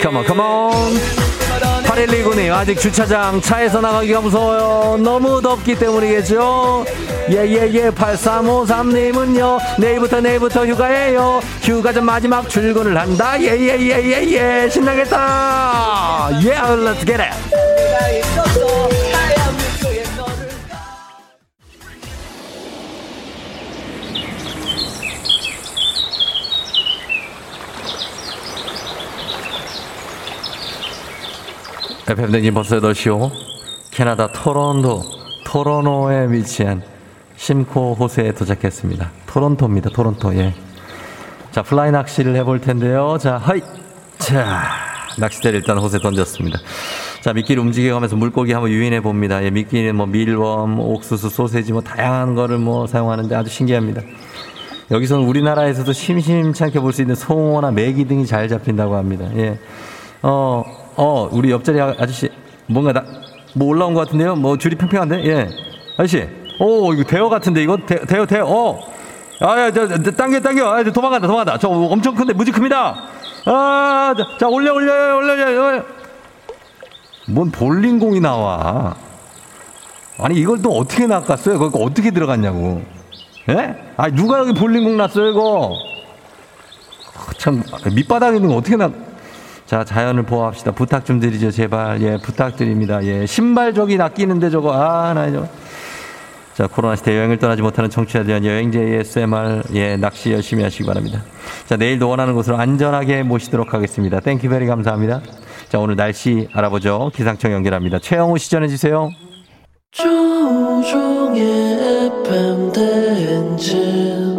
Come on come on. 8129님 아직 주차장 차에서 나가기가 무서워요. 너무 덥기 때문이겠죠? 예예 예 8353님은요 내일부터 내일부터 휴가예요. 휴가 전 마지막 출근을 한다. 예예예예예 신나겠다. 예 let's get it FM대행진 벌써 8시오. 캐나다 토론토, 토로노에 위치한 심코 호수에 도착했습니다. 토론토입니다. 토론토, 예. 자, 플라이 낚시를 해볼 텐데요. 자, 하이! 자, 낚싯대를 일단 호수에 던졌습니다. 자, 미끼를 움직여가면서 물고기 한번 유인해 봅니다. 예, 미끼는 뭐 mealworm, 옥수수, 소세지 뭐 다양한 거를 뭐 사용하는데 아주 신기합니다. 여기서는 우리나라에서도 심심찮게 볼 수 있는 송어나 메기 등이 잘 잡힌다고 합니다. 예. 어, 어, 우리 옆자리 아- 아저씨, 뭔가 나, 뭐 올라온 것 같은데요? 뭐 줄이 팽팽한데? 예. 아저씨, 오, 이거 대어 같은데, 이거? 대, 대어, 대어, 어. 아, 야, 저, 저, 당겨, 당겨. 아, 저 도망간다, 도망간다. 저 엄청 큰데, 무지 큽니다. 아, 자, 자 올려, 올려, 올려, 올려, 올려. 뭔 볼링공이 나와. 아니, 이걸 또 어떻게 낚았어요? 그거 어떻게 들어갔냐고. 예? 아, 누가 여기 볼링공 놨어요, 이거? 아, 참, 밑바닥에 있는 거 어떻게 낚, 자, 자연을 보호합시다. 부탁 좀 드리죠, 제발. 예, 부탁드립니다. 예, 신발 저기 낚이는데 저거, 아, 나 이거. 자, 코로나 시대 여행을 떠나지 못하는 청취자들 위한 여행지 ASMR, 예, 낚시 열심히 하시기 바랍니다. 자, 내일도 원하는 곳으로 안전하게 모시도록 하겠습니다. thank you very 감사합니다. 자, 오늘 날씨 알아보죠. 기상청 연결합니다. 최영우 시 전해주세요. 조우종의 FM 대행진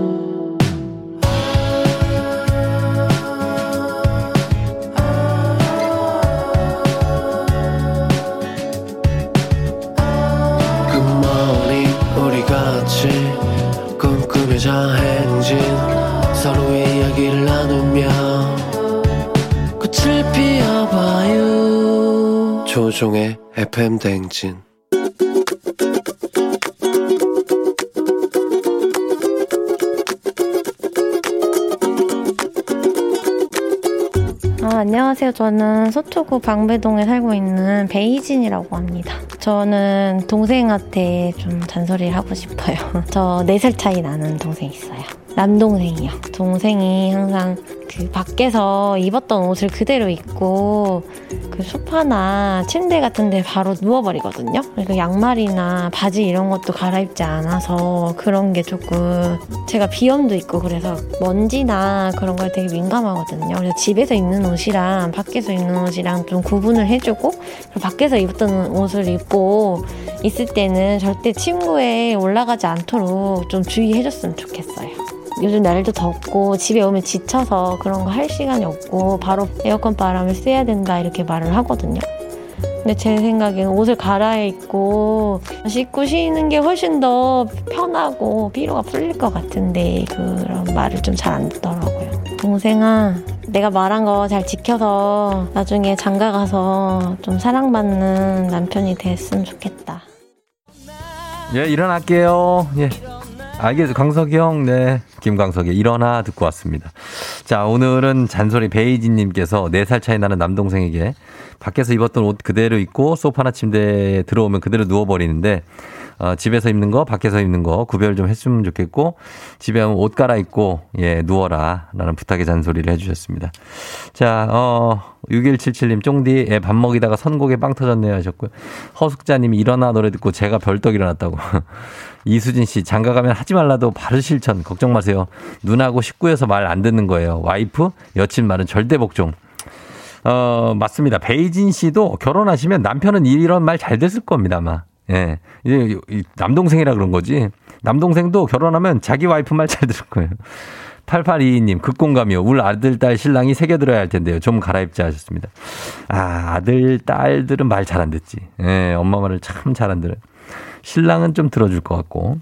꿈꾸며자 행진 서로의 이야기를 나누며 꽃을 피워봐요 조종의 FM 대행진 아, 안녕하세요. 저는 서초구 방배동에 살고 있는 베이진이라고 합니다. 저는 동생한테 좀 잔소리를 하고 싶어요. 저 4살 차이 나는 동생 있어요. 남동생이요. 동생이 항상 그 밖에서 입었던 옷을 그대로 입고 그 소파나 침대 같은 데 바로 누워버리거든요. 그리고 양말이나 바지 이런 것도 갈아입지 않아서 그런 게 조금 제가 비염도 있고 그래서 먼지나 그런 거에 되게 민감하거든요. 그래서 집에서 입는 옷이랑 밖에서 입는 옷이랑 좀 구분을 해주고 밖에서 입었던 옷을 입고 있을 때는 절대 침구에 올라가지 않도록 좀 주의해줬으면 좋겠어요. 요즘 날도 덥고 집에 오면 지쳐서 그런 거 할 시간이 없고 바로 에어컨 바람을 쐬야 된다 이렇게 말을 하거든요. 근데 제 생각에는 옷을 갈아입고 씻고 쉬는 게 훨씬 더 편하고 피로가 풀릴 것 같은데 그런 말을 좀 잘 안 듣더라고요. 동생아, 내가 말한 거 잘 지켜서 나중에 장가 가서 좀 사랑받는 남편이 됐으면 좋겠다. 예, 일어날게요. 예. 알겠어. 강석이 형, 네. 김광석의 일어나 듣고 왔습니다. 자, 오늘은 잔소리 베이지님께서 4살 차이 나는 남동생에게 밖에서 입었던 옷 그대로 입고 소파나 침대에 들어오면 그대로 누워버리는데, 어, 집에서 입는 거, 밖에서 입는 거 구별 좀 했으면 좋겠고, 집에 오면 옷 갈아입고, 예, 누워라. 라는 부탁의 잔소리를 해주셨습니다. 자, 어, 6177님, 쫑디, 예, 밥 먹이다가 선곡에 빵 터졌네요 하셨고요. 허숙자님이 일어나 노래 듣고 제가 벌떡 일어났다고. 이수진 씨, 장가 가면 하지 말라도 바로 실천. 걱정 마세요. 눈하고 식구여서 말 안 듣는 거예요. 와이프, 여친 말은 절대 복종. 어, 맞습니다. 베이진 씨도 결혼하시면 남편은 이런 말 잘 됐을 겁니다, 아마. 예. 이 남동생이라 그런 거지. 남동생도 결혼하면 자기 와이프 말 잘 들을 거예요. 8822님, 극공감이요. 울 아들, 딸, 신랑이 새겨들어야 할 텐데요. 좀 갈아입자 하셨습니다. 아, 아들, 딸들은 말 잘 안 듣지. 예, 엄마 말을 참 잘 안 들어요. 신랑은 좀 들어줄 것 같고.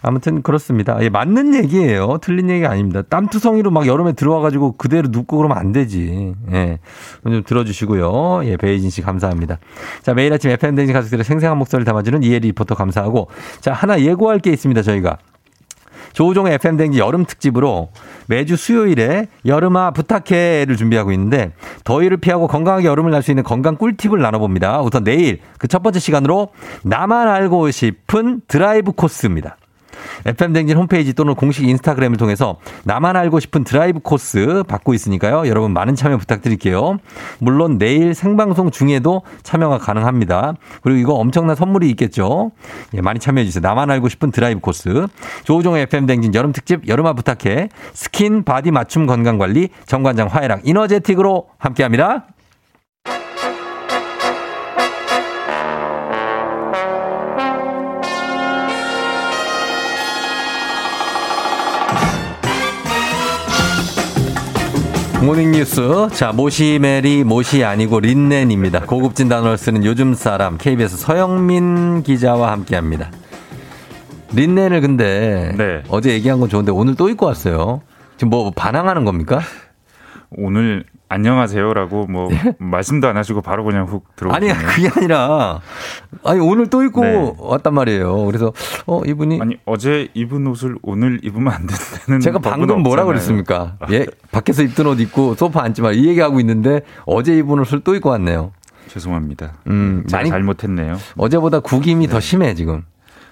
아무튼 그렇습니다. 예, 맞는 얘기예요. 틀린 얘기가 아닙니다. 땀투성이로 막 여름에 들어와가지고 그대로 눕고 그러면 안 되지. 예. 좀 들어주시고요. 예, 베이진 씨 감사합니다. 자, 매일 아침 FM대행진 가족들의 생생한 목소리를 담아주는 이혜리 리포터 감사하고. 자, 하나 예고할 게 있습니다, 저희가. 조우종의 FM대행진 여름 특집으로 매주 수요일에 여름아 부탁해를 준비하고 있는데 더위를 피하고 건강하게 여름을 날 수 있는 건강 꿀팁을 나눠봅니다. 우선 내일 그 첫 번째 시간으로 나만 알고 싶은 드라이브 코스입니다. FM대행진 홈페이지 또는 공식 인스타그램을 통해서 나만 알고 싶은 드라이브 코스 받고 있으니까요. 여러분 많은 참여 부탁드릴게요. 물론 내일 생방송 중에도 참여가 가능합니다. 그리고 이거 엄청난 선물이 있겠죠. 예, 많이 참여해주세요. 나만 알고 싶은 드라이브 코스. 조우종의 FM대행진 여름 특집 여름아 부탁해 skin body 맞춤 건강관리 정관장 화애락 이너제틱으로 함께합니다. 모닝뉴스. 자, 모시메리, 모시 아니고 린넨입니다. 고급진 단어를 쓰는 요즘 사람, KBS 서영민 기자와 함께 합니다. 린넨을 근데 어제 얘기한 건 좋은데 오늘 또 입고 왔어요. 지금 뭐 반항하는 겁니까? 오늘 안녕하세요라고 뭐 말씀도 안 하시고 바로 그냥 훅 들어오시네요. 아니, 그게 아니라, 아니, 오늘 또 입고 네. 왔단 말이에요. 그래서, 어, 이분이. 아니 어제 입은 옷을 오늘 입으면 안 된다는 제가 방금 뭐라. 그랬습니까? 예, 밖에서 입던 옷 입고 소파 앉지 마. 이 얘기하고 있는데 어제 입은 옷을 또 입고 왔네요. 죄송합니다. 음, 제가 많이 잘못했네요. 어제보다 구김이 더 심해 지금.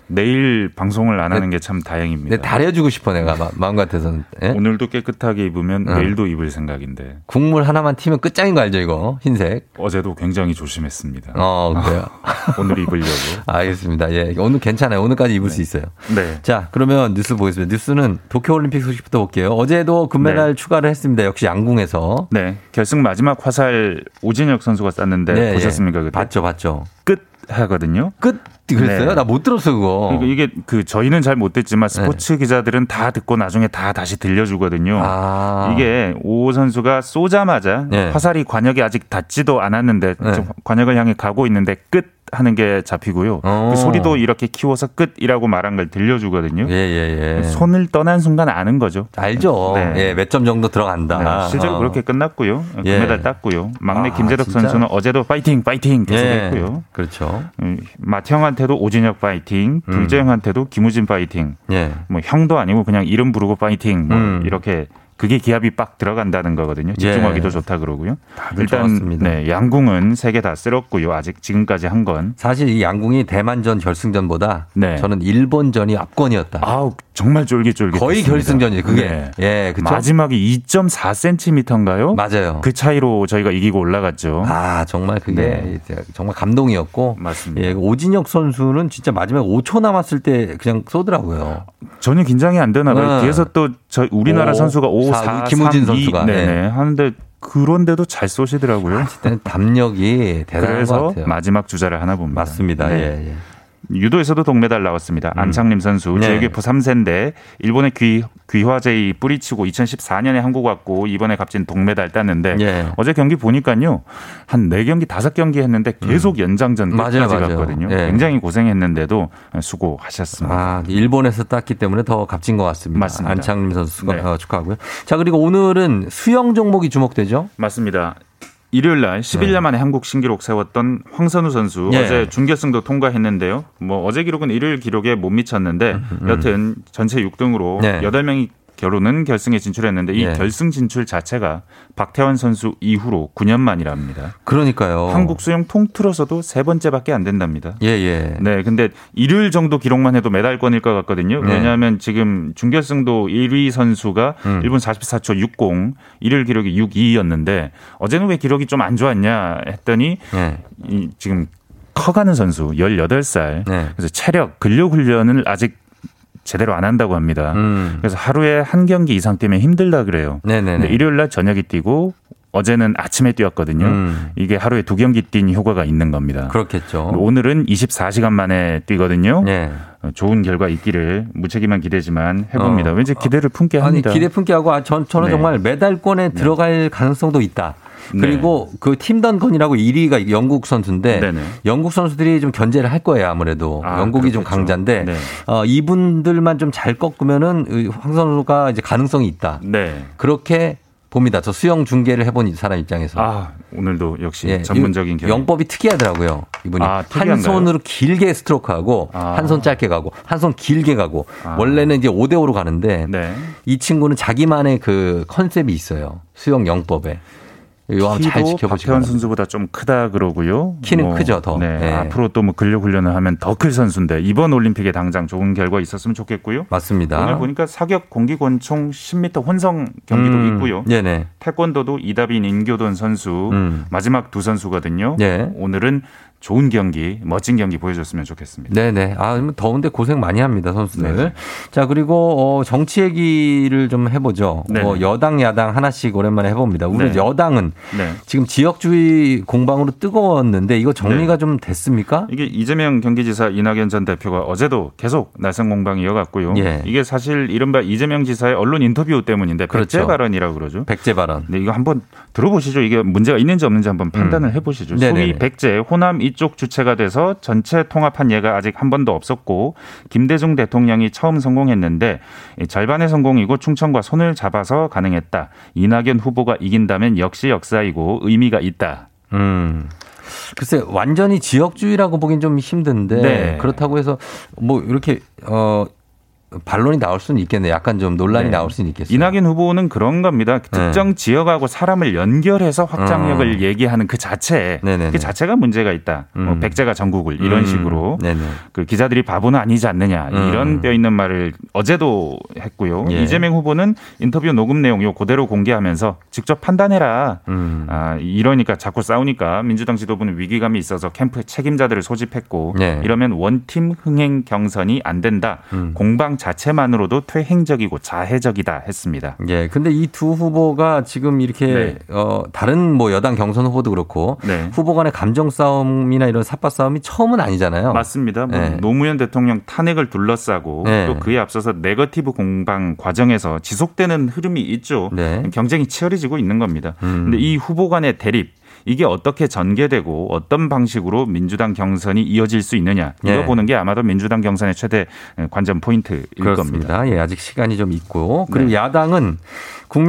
내일 방송을 안 하는 게 참 다행입니다. 네, 다려주고 싶어 내가 마- 마음 같아서는. 예? 오늘도 깨끗하게 입으면 응. 내일도 입을 생각인데 국물 하나만 튀면 끝장인 거 알죠 이거 흰색. 어제도 굉장히 조심했습니다. 어 그래요. 오늘 입으려고. 알겠습니다. 예, 오늘 괜찮아요. 오늘까지 입을 수 있어요. 네. 자, 그러면 뉴스 보겠습니다. 뉴스는 도쿄올림픽 소식부터 볼게요. 어제도 금메달 추가를 했습니다. 역시 양궁에서. 네. 결승 마지막 화살 오진혁 선수가 쐈는데 네, 보셨습니까? 그때? 봤죠, 봤죠. 끝 하거든요. 끝 그랬어요? 나못 들었어 그거. 그러니까 이게 그 저희는 잘 못 듣지만 스포츠 기자들은 다 듣고 나중에 다 다시 들려주거든요. 아. 이게 오 선수가 쏘자마자 네. 화살이 관역에 아직 닿지도 않았는데 네. 좀 관역을 향해 가고 있는데 끝 하는 게 잡히고요. 어. 그 소리도 이렇게 키워서 끝이라고 말한 걸 들려주거든요. 예, 예, 예. 손을 떠난 순간 아는 거죠. 알죠. 네. 예, 몇 점 정도 들어간다. 네, 실제로 어. 그렇게 끝났고요. 예. 금메달 땄고요. 막내 아, 김제덕 진짜? 선수는 어제도 파이팅, 파이팅 예. 계속했고요. 그렇죠. 음, 맏형한테도 오진혁 파이팅, 둘째 형한테도 김우진 파이팅. 예. 뭐 형도 아니고 그냥 이름 부르고 파이팅. 뭐 음. 이렇게 그게 기합이 빡 들어간다는 거거든요. 집중하기도 예. 좋다 그러고요. 일단 좋았습니다. 네, 양궁은 세 개 다 쓸었고요. 아직 지금까지 한 건. 사실 이 양궁이 대만전 결승전보다 네. 저는 일본전이 압권이었다. 아우 정말 쫄깃쫄깃. 거의 결승전이에요. 그게. 네. 예, 그렇죠. 마지막이 2.4cm인가요? 맞아요. 그 차이로 저희가 이기고 올라갔죠. 아, 정말 그게 네. 정말 감동이었고. 맞습니다. 예, 오진혁 선수는 진짜 마지막 5초 남았을 때 그냥 쏘더라고요. 전혀 긴장이 안 되나 봐요. 네. 뒤에서 또저 우리나라 오, 선수가 5, 사, 4, 김우진 3, 2 선수가. 네네 네. 하는데 그런데도 잘 쏘시더라고요. 그때는 담력이 대단한 것 그래서 같아요. 마지막 주자를 하나 봅니다. 맞습니다. 네. 예, 예. 유도에서도 동메달 나왔습니다. 안창림 선수 네. 제일교포 3세인데 일본의 귀 귀화제이 뿌리치고 2014년에 한국 왔고 이번에 값진 동메달 땄는데 예. 어제 경기 보니까요 한 4경기 5경기 했는데 계속 연장전 음. 맞아요, 맞아요. 갔거든요. 예. 굉장히 고생했는데도 수고하셨습니다. 아, 일본에서 땄기 때문에 더 값진 것 같습니다. 맞습니다. 안창림 선수 네. 어, 축하하고요. 자, 그리고 오늘은 수영 종목이 주목되죠? 맞습니다. 일요일 날 11년 만에 한국 신기록 세웠던 황선우 선수 예. 어제 준결승도 통과했는데요. 뭐 어제 기록은 일요일 기록에 못 미쳤는데 여튼 전체 6등으로 음, 네. 8명이 결혼은 결승에 진출했는데 이 예. 결승 진출 자체가 박태환 선수 이후로 9년 만이랍니다. 그러니까요. 한국 수영 통틀어서도 세 번째밖에 안 된답니다. 예, 예. 네, 근데 일요일 정도 기록만 해도 메달권일 것 같거든요. 네. 왜냐하면 지금 준결승도 1위 선수가 음. 1분 44초 60, 일요일 기록이 62였는데 어제는 왜 기록이 좀 안 좋았냐 했더니 예. 이 지금 커가는 선수 18살. 네. 그래서 체력, 근력 훈련을 아직 제대로 안 한다고 합니다. 음. 그래서 하루에 한 경기 이상 뛰면 힘들다 그래요. 네네네. 일요일 날 저녁에 뛰고 어제는 아침에 뛰었거든요. 음. 이게 하루에 두 경기 뛴 효과가 있는 겁니다. 그렇겠죠. 오늘은 24시간 만에 뛰거든요. 예. 어, 좋은 결과 있기를 무책임한 기대지만 해봅니다. 어. 왠지 기대를 품게 아니, 합니다. 기대 품게 하고 아, 전, 저는 네. 정말 메달권에 들어갈 가능성도 있다. 그리고 그 팀던건이라고 1위가 영국 선수인데 네네. 영국 선수들이 좀 견제를 할 거예요 아무래도 아, 영국이 좀 그렇겠죠. 강자인데 네. 어, 이분들만 좀 잘 꺾으면은 이황 선수가 이제 가능성이 있다. 네. 그렇게 봅니다. 저 수영 중계를 해본 사람 입장에서. 아, 오늘도 역시 예, 전문적인 이- 경험. 영법이 특이하더라고요. 이분이 아, 한? 손으로 길게 스트로크하고 아. 한손 짧게 가고 한 손 길게 가고 아. 원래는 이제 5대 5로 가는데 네. 이 친구는 자기만의 그 컨셉이 있어요. 수영 영법에. 이거 한번 잘 키도 지켜보시기 박태환 바랍니다. 선수보다 좀 크다 그러고요. 키는 크죠, 더. 네, 네. 앞으로 또 뭐 근력 훈련을 하면 더 클 선수인데 이번 올림픽에 당장 좋은 결과 있었으면 좋겠고요. 맞습니다. 오늘 보니까 사격 공기 권총 10m 혼성 경기도 음, 있고요. 네네. 태권도도 이다빈 인교돈 선수 음. 마지막 두 선수거든요. 예. 오늘은 좋은 경기, 멋진 경기 보여줬으면 좋겠습니다. 네네. 아, 더운데 고생 많이 합니다, 선수들. 네. 자, 그리고, 어, 정치 얘기를 좀 해보죠. 네. 뭐, 여당, 야당 하나씩 오랜만에 해봅니다. 우리 네. 여당은 네. 지금 지역주의 공방으로 뜨거웠는데 이거 정리가 네. 좀 됐습니까? 이게 이재명 경기지사 이낙연 전 대표가 어제도 계속 날선 공방이 이어갔고요. 예. 이게 사실 이른바 이재명 지사의 언론 인터뷰 때문인데 백제 그렇죠. 발언이라고 그러죠. 백제 발언. 네, 이거 한번 들어보시죠. 이게 문제가 있는지 없는지 한번 판단을 해보시죠. 음. 네네네. 소위 백제 호남 이쪽 주체가 돼서 전체 통합한 예가 아직 한 번도 없었고 김대중 대통령이 처음 성공했는데 이 절반의 성공이고 충청과 손을 잡아서 가능했다. 이낙연 후보가 이긴다면 역시 역사이고 의미가 있다. 음. 글쎄, 완전히 지역주의라고 보긴 좀 힘든데. 네. 그렇다고 해서 뭐, 이렇게, 어, 반론이 나올 수는 있겠네요. 약간 좀 논란이 네. 나올 수는 있겠어요. 이낙연 후보는 그런 겁니다. 특정 지역하고 사람을 연결해서 확장력을 음. 얘기하는 그 자체, 네네네. 그 자체가 문제가 있다. 뭐 음. 백제가 전국을 이런 음. 식으로 네네. 그 기자들이 바보는 아니지 않느냐 음. 이런 뼈 있는 말을 어제도 했고요. 예. 이재명 후보는 인터뷰 녹음 내용 요 그대로 공개하면서 직접 판단해라. 음. 아 이러니까 자꾸 싸우니까 민주당 지도부는 위기감이 있어서 캠프 책임자들을 소집했고 네. 이러면 원팀 흥행 경선이 안 된다. 음. 공방 자체만으로도 퇴행적이고 자해적이다 했습니다. 예, 근데 이 두 후보가 지금 이렇게 네. 어 다른 뭐 여당 경선 후보도 그렇고 네. 후보 간의 감정 싸움이나 이런 삽바 싸움이 처음은 아니잖아요. 맞습니다. 뭐 네. 노무현 대통령 탄핵을 둘러싸고 네. 또 그에 앞서서 네거티브 공방 과정에서 지속되는 흐름이 있죠. 네. 경쟁이 치열해지고 있는 겁니다. 음. 근데 이 후보 간의 대립 이게 어떻게 전개되고 어떤 방식으로 민주당 경선이 이어질 수 있느냐 이거 네. 보는 게 아마도 민주당 경선의 최대 관전 포인트일 겁니다. 그렇습니다. 예, 아직 시간이 좀 있고 그리고 네. 야당은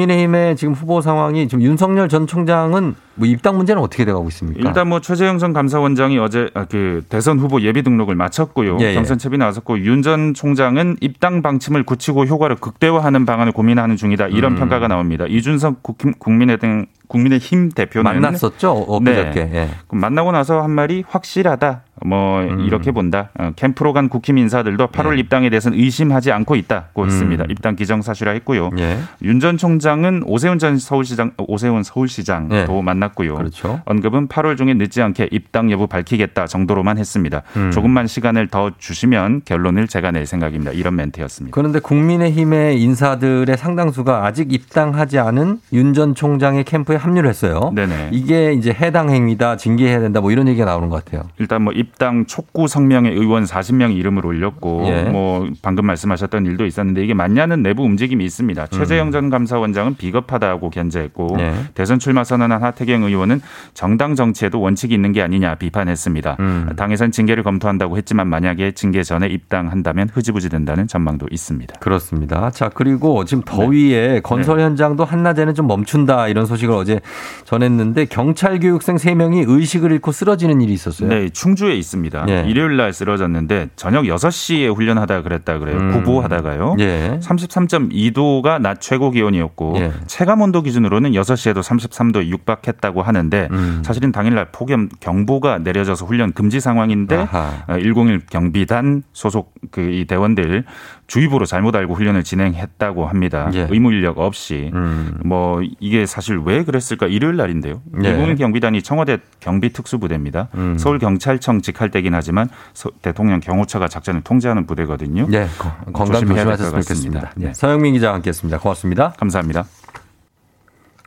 국민의힘의 지금 후보 상황이 지금 윤석열 전 총장은 뭐 입당 문제는 어떻게 돼가고 있습니까? 일단 뭐 최재형 전 감사원장이 어제 아, 그 대선 후보 예비 등록을 마쳤고요. 예, 예. 경선 채비 나섰고 윤 전 총장은 입당 방침을 굳히고 효과를 극대화하는 방안을 고민하는 중이다. 이런 음. 평가가 나옵니다. 이준석 국- 국민의당 국민의힘 대표는 만났었죠 엊그저께. 네. 예. 만나고 나서 한 말이 확실하다. 뭐 음. 이렇게 본다. 어, 캠프로 간 국힘 인사들도 8월 입당에 대해서는 의심하지 않고 있다고 네. 음. 했습니다. 입당 기정사실화했고요. 예. 윤전 총장은 오세훈 전 서울시장 오세훈 서울시장도 네. 만났고요. 그렇죠. 언급은 8월 중에 늦지 않게 입당 여부 밝히겠다 정도로만 했습니다. 음. 조금만 시간을 더 주시면 결론을 제가 낼 생각입니다. 이런 멘트였습니다. 그런데 국민의힘의 인사들의 상당수가 아직 입당하지 않은 윤 전 총장의 캠프에 합류를 했어요. 네네. 이게 이제 해당 행위다, 징계해야 된다, 뭐 이런 얘기가 나오는 것 같아요. 일단 뭐 입당 촉구 성명에 의원 40명이 이름을 올렸고 예. 뭐 방금 말씀하셨던 일도 있었는데 이게 맞냐는 내부 움직임이 있습니다. 최재형 전 감사원장은 비겁하다고 견제했고 음. 예. 대선 출마 선언한 하태경 의원은 정당 정치에도 원칙이 있는 게 아니냐 비판했습니다. 음. 당에선 징계를 검토한다고 했지만 만약에 징계 전에 입당한다면 흐지부지 된다는 전망도 있습니다. 그렇습니다. 자, 그리고 지금 더위에 건설 현장도 한낮에는 좀 멈춘다 이런 소식을 어제 전했는데 경찰 교육생 3명이 의식을 잃고 쓰러지는 일이 있었어요. 네, 충주에 있습니다. 예. 일요일 날 쓰러졌는데 저녁 6시에 훈련하다 그랬다 그래요. 음. 구보하다가요. 예. 33.2도가 낮 최고 기온이었고 예. 체감 온도 기준으로는 6시에도 33도 에 육박했다고 하는데 음. 사실은 당일날 폭염 경보가 내려져서 훈련 금지 상황인데 아하. 어, 101 경비단 소속 그 이 대원들 주의보로 잘못 알고 훈련을 진행했다고 합니다. 예. 의무 인력 없이 음. 뭐 이게 사실 왜 그랬을까 일요일 날인데요. 예. 101 경비단이 청와대 경비 특수부대입니다. 음. 서울 경찰청 직할대긴 하지만 서- 대통령 경호처가 작전을 통제하는 부대거든요. 네, 거- 건강 조심하셨으면. 좋겠습니다. 네. 네. 서영민 기자와 함께했습니다. 고맙습니다. 감사합니다.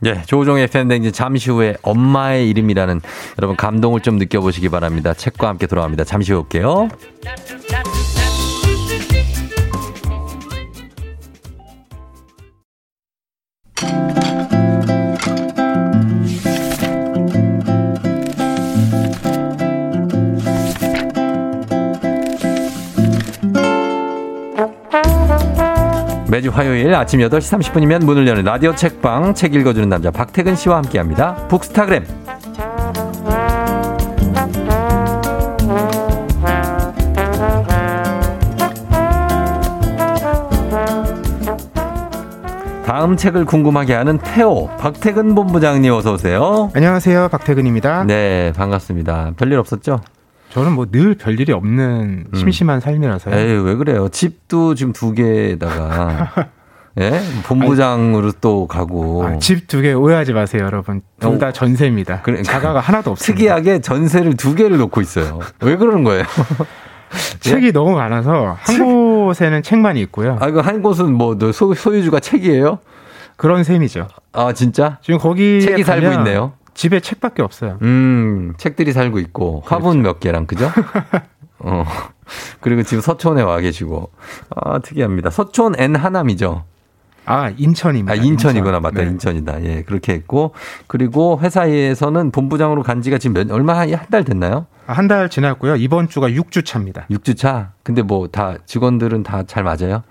네, 조종의 팬댕진 잠시 후에 엄마의 이름이라는 여러분 감동을 좀 느껴보시기 바랍니다. 책과 함께 돌아옵니다. 잠시 후에 올게요. 매주 화요일 아침 8시 30분이면 문을 여는 라디오 책방 책 읽어주는 남자 박태근 씨와 함께합니다. 북스타그램. 다음 책을 궁금하게 하는 태호 박태근 본부장님 어서 오세요. 안녕하세요. 박태근입니다. 네, 반갑습니다. 별일 없었죠? 저는 뭐 늘 별일이 없는 심심한 삶이라서요. 에이, 왜 그래요? 집도 지금 두 개에다가 예? 본부장으로 또 가고. 아, 집두 개 오해하지 마세요, 여러분. 둘다 전세입니다. 그래, 자가가 하나도 없습니다. 특이하게 전세를 두 개를 놓고 있어요. 왜 그러는 거예요? 책이 너무 많아서 한 곳에는 책만 있고요. 아, 이거 한 곳은 뭐너 소, 소유주가 책이에요? 그런 셈이죠. 아, 진짜? 지금 거기 책이 살고 있네요. 집에 책밖에 없어요. 음, 책들이 살고 있고 화분 몇 개랑 그죠? 어. 그리고 지금 서촌에 와 계시고. 아, 특이합니다. 서촌 N 하남이죠. 아, 인천입니다. 아, 인천이구나. 인천. 맞다. 네. 인천이다. 예, 그렇게 했고. 그리고 회사에서는 본부장으로 간 지가 지금 몇, 얼마, 한 달 됐나요? 아, 한달 지났고요. 이번 주가 6주 차입니다. 6주 차? 근데 뭐 다 직원들은 다 잘 맞아요?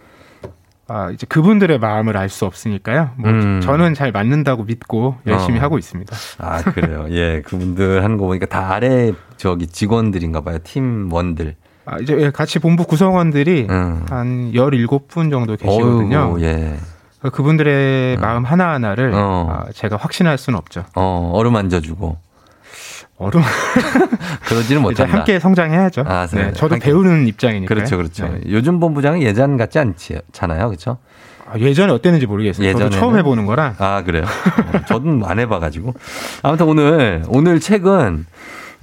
아, 이제 그분들의 마음을 알 수 없으니까요. 뭐 음. 저는 잘 맞는다고 믿고 열심히 어. 하고 있습니다. 아, 그래요. 예, 그분들 하는 거 보니까 다 아래 저기 직원들인가 봐요. 팀원들. 아, 이제 예, 같이 본부 구성원들이 음. 한 17분 정도 계시거든요. 어이구, 예. 그분들의 마음 하나하나를 어. 아, 제가 확신할 수는 없죠. 어, 어루만져주고. 어른 그러지는 못한다. 함께 성장해야죠. 아, 네, 네. 저도 함께- 배우는 입장이니까. 그렇죠, 그렇죠. 요즘 본부장은 예전 같지 않지, 않아요. 그렇죠? 아, 예전에 어땠는지 모르겠어요. 저도 처음 해보는 거라. 아, 그래요? 어, 저도 안 해봐가지고. 아무튼 오늘, 오늘 책은,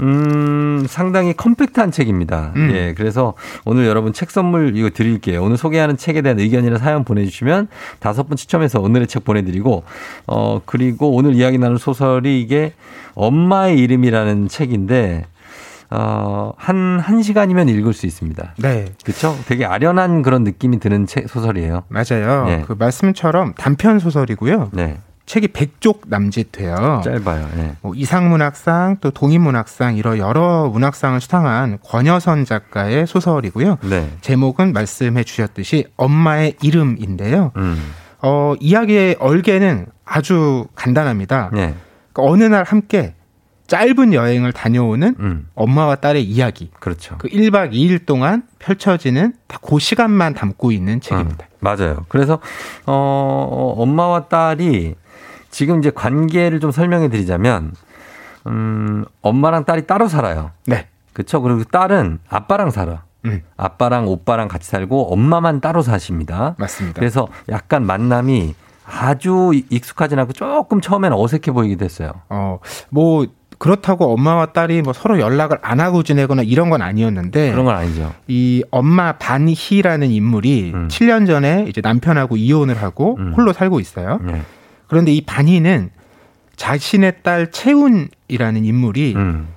음, 상당히 컴팩트한 책입니다. 음. 예, 그래서 오늘 여러분 책 선물 이거 드릴게요. 오늘 소개하는 책에 대한 의견이나 사연 보내주시면 다섯 분 추첨해서 오늘의 책 보내드리고, 어, 그리고 오늘 이야기 나눌 소설이 이게 엄마의 이름이라는 책인데, 어, 한, 한 시간이면 읽을 수 있습니다. 네. 그쵸? 되게 아련한 그런 느낌이 드는 책, 소설이에요. 맞아요. 예. 그 말씀처럼 단편 소설이고요. 네. 책이 100쪽 남짓 돼요. 짧아요. 예. 뭐 이상문학상 또 동인문학상 이런 여러 문학상을 수상한 권여선 작가의 소설이고요. 네. 제목은 말씀해 주셨듯이 엄마의 이름인데요. 음. 어, 이야기의 얼개는 아주 간단합니다. 네. 그러니까 어느 날 함께 짧은 여행을 다녀오는 음. 엄마와 딸의 이야기. 그렇죠. 그 1박 2일 동안 펼쳐지는 다그 시간만 담고 있는 책입니다. 음, 맞아요. 그래서 어, 엄마와 딸이 지금 이제 관계를 좀 설명해 드리자면 음, 엄마랑 딸이 따로 살아요. 네. 그렇죠. 그리고 딸은 아빠랑 살아. 음. 아빠랑 오빠랑 같이 살고 엄마만 따로 사십니다. 맞습니다. 그래서 약간 만남이 아주 익숙하진 않고 조금 처음에는 어색해 보이기도 했어요. 어, 뭐 그렇다고 엄마와 딸이 뭐 서로 연락을 안 하고 지내거나 이런 건 아니었는데 그런 건 아니죠. 이 엄마 반희라는 인물이 음. 7년 전에 이제 남편하고 이혼을 하고 홀로 살고 있어요. 네. 그런데 이 반희는 자신의 딸 채운이라는 인물이 음.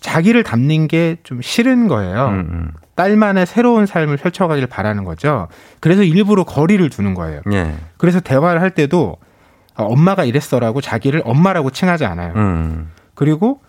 자기를 닮는 게 좀 싫은 거예요. 음, 딸만의 새로운 삶을 펼쳐가길 바라는 거죠. 그래서 일부러 거리를 두는 거예요. 예. 그래서 대화를 할 때도 어, 엄마가 이랬어라고 자기를 엄마라고 칭하지 않아요. 음. 그리고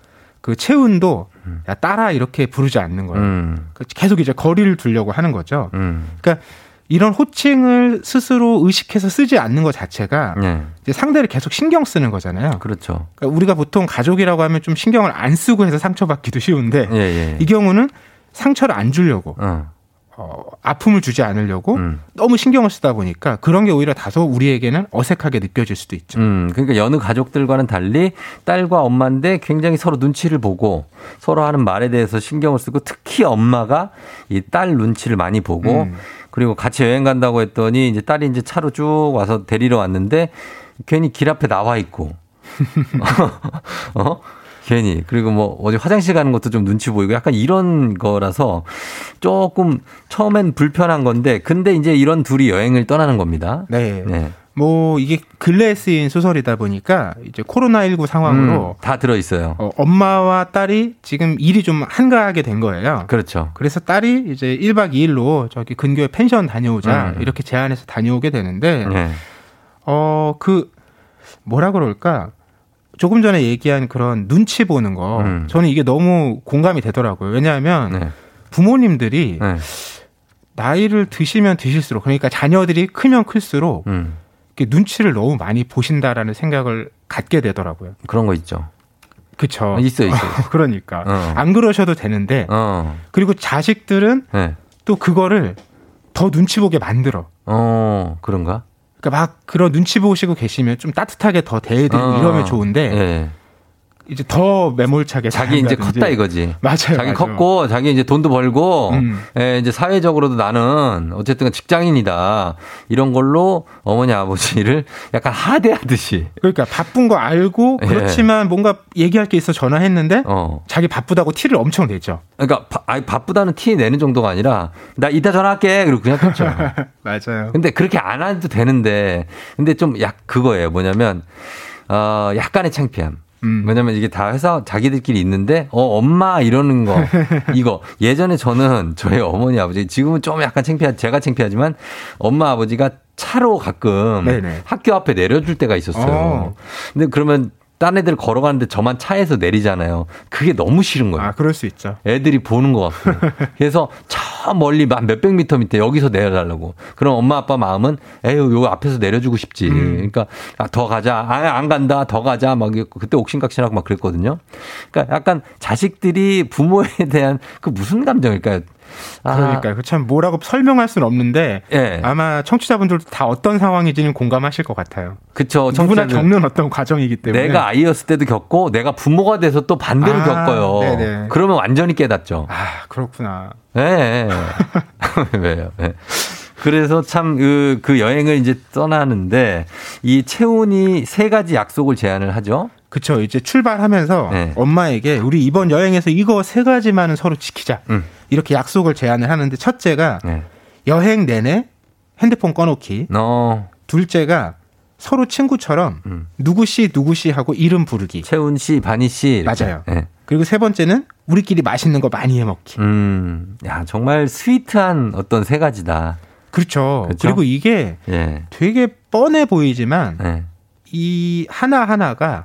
그 채운도 야 딸아 이렇게 부르지 않는 거예요. 음. 그 계속 이제 거리를 두려고 하는 거죠. 음. 그러니까 이런 호칭을 스스로 의식해서 쓰지 않는 것 자체가 예. 이제 상대를 계속 신경 쓰는 거잖아요. 그렇죠. 그러니까 우리가 보통 가족이라고 하면 좀 신경을 안 쓰고 해서 상처받기도 쉬운데 예, 예. 이 경우는 상처를 안 주려고 어. 어, 아픔을 주지 않으려고 음. 너무 신경을 쓰다 보니까 그런 게 오히려 다소 우리에게는 어색하게 느껴질 수도 있죠. 음, 그러니까 여느 가족들과는 달리 딸과 엄마인데 굉장히 서로 눈치를 보고 서로 하는 말에 대해서 신경을 쓰고 특히 엄마가 이 딸 눈치를 많이 보고 음. 그리고 같이 여행 간다고 했더니 이제 딸이 이제 차로 쭉 와서 데리러 왔는데 괜히 길 앞에 나와 있고 어? 괜히 그리고 뭐 어디 화장실 가는 것도 좀 눈치 보이고 약간 이런 거라서 조금 처음엔 불편한 건데 근데 이제 이런 둘이 여행을 떠나는 겁니다. 네. 네. 뭐 이게 근래에 쓰인 소설이다 보니까 이제 코로나19 상황으로 음, 다 들어 있어요. 어, 엄마와 딸이 지금 일이 좀 한가하게 된 거예요. 그렇죠. 그래서 딸이 이제 1박 2일로 저기 근교에 펜션 다녀오자 음. 이렇게 제안해서 다녀오게 되는데 네. 어그 뭐라 그럴까 조금 전에 얘기한 그런 눈치 보는 거 음. 저는 이게 너무 공감이 되더라고요. 왜냐하면 네. 부모님들이 네. 나이를 드시면 드실수록 그러니까 자녀들이 크면 클수록 음. 이렇게 눈치를 너무 많이 보신다라는 생각을 갖게 되더라고요. 그런 거 있죠. 그쵸. 있어, 있어. 그러니까. 어. 안 그러셔도 되는데, 어. 그리고 자식들은 네. 또 그거를 더 눈치 보게 만들어. 어, 그런가? 그러니까 막 그런 눈치 보시고 계시면 좀 따뜻하게 더 대해드리고 어. 이러면 좋은데, 예. 이제 더 매몰차게 자기 이제. 컸다 이거지. 맞아요. 자기 맞아요. 컸고 자기 이제 돈도 벌고 음. 예, 이제 사회적으로도 나는 어쨌든 직장인이다. 이런 걸로 어머니 아버지를 약간 하대하듯이 그러니까 바쁜 거 알고 예. 그렇지만 뭔가 얘기할 게 있어 전화했는데 어. 자기 바쁘다고 티를 엄청 내죠. 그러니까 바, 아니, 바쁘다는 티 내는 정도가 아니라 나 이따 전화할게. 그리고 그냥 끊죠. 맞아요. 근데 그렇게 안 해도 되는데 근데 좀 약 그거예요. 뭐냐면 어 약간의 창피함. 음. 왜냐면 이게 다 회사 자기들끼리 있는데 어 엄마 이러는 거 이거 예전에 저는 저희 어머니 아버지 지금은 좀 약간 창피하 제가 창피하지만 엄마 아버지가 차로 가끔 네네. 학교 앞에 내려줄 때가 있었어요. 어. 근데 그러면 딴 애들 걸어가는데 저만 차에서 내리잖아요. 그게 너무 싫은 거예요. 아, 그럴 수 있죠. 애들이 보는 것 같고. 그래서 저 멀리 한 몇백 미터 밑에 여기서 내려달라고. 그럼 엄마 아빠 마음은 에휴, 요 앞에서 내려주고 싶지. 음. 그러니까 아, 더 가자. 아, 안 간다. 더 가자. 막 그때 옥신각신하고 막 그랬거든요. 그러니까 약간 자식들이 부모에 대한 그 무슨 감정일까요? 아, 그러니까 참 뭐라고 설명할 수는 없는데 예. 아마 청취자분들도 다 어떤 상황인지는 공감하실 것 같아요. 그쵸. 누구나. 겪는 어떤 과정이기 때문에 내가 아이였을 때도 겪고 내가 부모가 돼서 또 반대로 아, 겪어요. 네네. 그러면 완전히 깨닫죠. 아 그렇구나. 네. 왜요? 네. 그래서 참그 그 여행을 이제 떠나는데 이 채훈이 세 가지 약속을 제안을 하죠. 그쵸. 이제 출발하면서 네. 엄마에게 우리 이번 여행에서 이거 세 가지만은 서로 지키자. 음. 이렇게 약속을 제안을 하는데 첫째가 네. 여행 내내 핸드폰 꺼놓기. 어, 둘째가 서로 친구처럼 음. 누구 씨 누구 씨 하고 이름 부르기. 채훈 씨, 바니 씨. 이렇게. 맞아요. 네. 그리고 세 번째는 우리끼리 맛있는 거 많이 해 먹기. 음, 야 정말 스위트한 어떤 세 가지다. 그렇죠. 그렇죠? 그리고 이게 예. 되게 뻔해 보이지만 네. 이 하나 하나가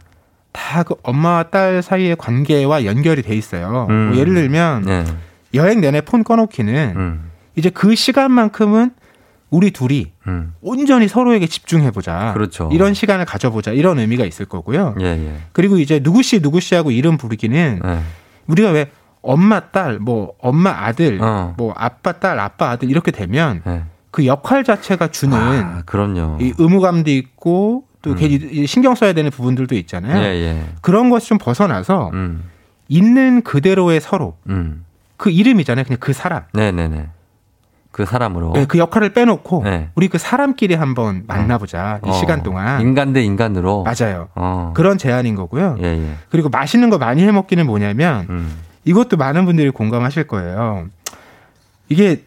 다 그 엄마와 딸 사이의 관계와 연결이 돼 있어요. 음. 뭐 예를 들면 네. 여행 내내 폰 꺼놓기는 음, 이제 그 시간만큼은 우리 둘이 음. 온전히 서로에게 집중해보자. 그렇죠. 이런 시간을 가져보자. 이런 의미가 있을 거고요. 예, 예. 그리고 이제 누구씨 누구씨 하고 이름 부르기는 네. 우리가 왜 엄마 딸, 뭐 엄마 아들, 어. 뭐 아빠 딸, 아빠 아들 이렇게 되면 네. 그 역할 자체가 주는 아, 그럼요. 이 의무감도 있고 또 음. 괜히 이 신경 써야 되는 부분들도 있잖아요. 예, 예. 그런 것이 좀 벗어나서 음, 있는 그대로의 서로 음. 그 이름이잖아요. 그냥 그 사람. 네네네. 그 사람으로. 네, 그 역할을 빼놓고 네. 우리 그 사람끼리 한번 만나보자. 이 어, 시간 동안. 인간 대 인간으로. 맞아요. 어. 그런 제안인 거고요. 예, 예. 그리고 맛있는 거 많이 해 먹기는 뭐냐면 음. 이것도 많은 분들이 공감하실 거예요. 이게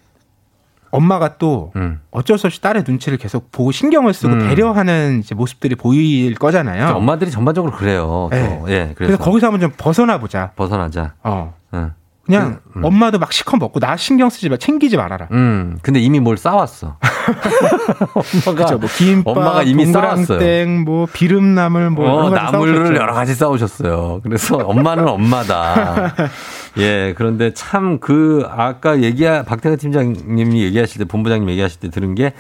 엄마가 또 음. 어쩔 수 없이 딸의 눈치를 계속 보고 신경을 쓰고 음. 배려하는 모습들이 보일 거잖아요. 엄마들이 전반적으로 그래요. 또. 네. 예, 그래서 그래서, 거기서 한번 좀 벗어나 보자. 벗어나자. 어. 응. 그냥 음. 엄마도 막 시커 먹고 나 신경 쓰지 마, 챙기지 말아라. 음, 근데 이미 뭘 싸왔어. 엄마가? 뭐 김밥, 엄마가 이미. 동그랑땡, 뭐 비름나물, 뭐 어, 나물을 싸우셨죠. 여러 가지 싸우셨어요. 그래서 엄마는 엄마다. 예, 그런데 참 그 아까 얘기 박태근 팀장님이 얘기하실 때 본부장님 얘기하실 때 들은 게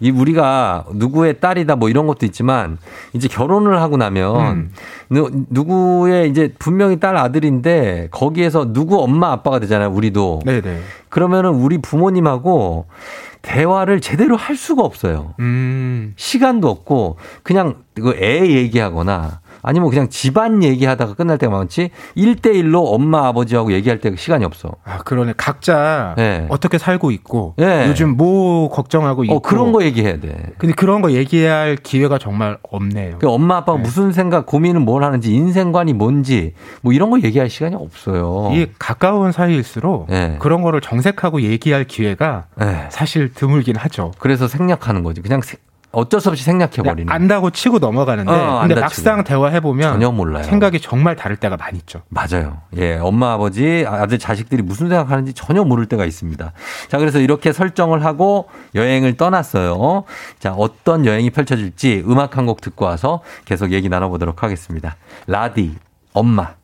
이 우리가 누구의 딸이다 뭐 이런 것도 있지만 이제 결혼을 하고 나면 음. 누, 누구의 이제 분명히 딸 아들인데 거기에서 누구 엄마 아빠가 되잖아요. 우리도. 네네. 그러면은 우리 부모님하고 대화를 제대로 할 수가 없어요. 음. 시간도 없고 그냥 그 애 얘기하거나 아니면 그냥 집안 얘기하다가 끝날 때가 많지 1대1로 엄마 아버지하고 얘기할 때 시간이 없어. 아, 그러네. 각자 네. 어떻게 살고 있고 네. 요즘 뭐 걱정하고 있고 어 그런 거 얘기해야 돼. 근데 그런 거 얘기할 기회가 정말 없네요. 그 엄마 아빠가 무슨 생각 고민은 뭘 하는지 인생관이 뭔지 뭐 이런 거 얘기할 시간이 없어요. 이게 가까운 사이일수록 네. 그런 거를 정색하고 얘기할 기회가 네. 사실 드물긴 하죠. 그래서 생략하는 거지. 그냥 세- 어쩔 수 없이 생략해 버리는. 그냥 안다고 치고 넘어가는데 어, 근데 막상 치고. 대화해 보면 전혀 몰라요. 생각이 정말 다를 때가 많이 있죠. 맞아요. 예, 엄마, 아버지, 아들, 자식들이 무슨 생각하는지 전혀 모를 때가 있습니다. 자, 그래서 이렇게 설정을 하고 여행을 떠났어요. 자, 어떤 여행이 펼쳐질지 음악 한 곡 듣고 와서 계속 얘기 나눠보도록 하겠습니다. 라디, 엄마.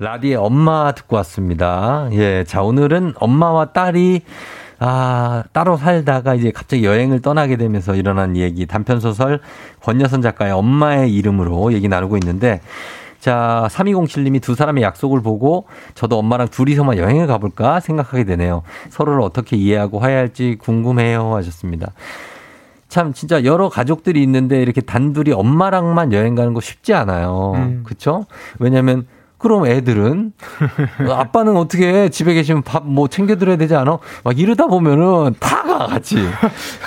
라디의 엄마 듣고 왔습니다. 예, 자, 오늘은 엄마와 딸이 아, 따로 살다가 이제 갑자기 여행을 떠나게 되면서 일어난 얘기, 단편소설 권여선 작가의 엄마의 이름으로 얘기 나누고 있는데, 자, 3207님이 두 사람의 약속을 보고 저도 엄마랑 둘이서만 여행을 가볼까 생각하게 되네요. 서로를 어떻게 이해하고 화해할지 궁금해요 하셨습니다. 참 진짜 여러 가족들이 있는데 이렇게 단둘이 엄마랑만 여행 가는 거 쉽지 않아요. 음. 그쵸? 왜냐면 그럼 애들은 아빠는 어떻게 해? 집에 계시면 밥 뭐 챙겨드려야 되지 않아? 막 이러다 보면은 다가 같이.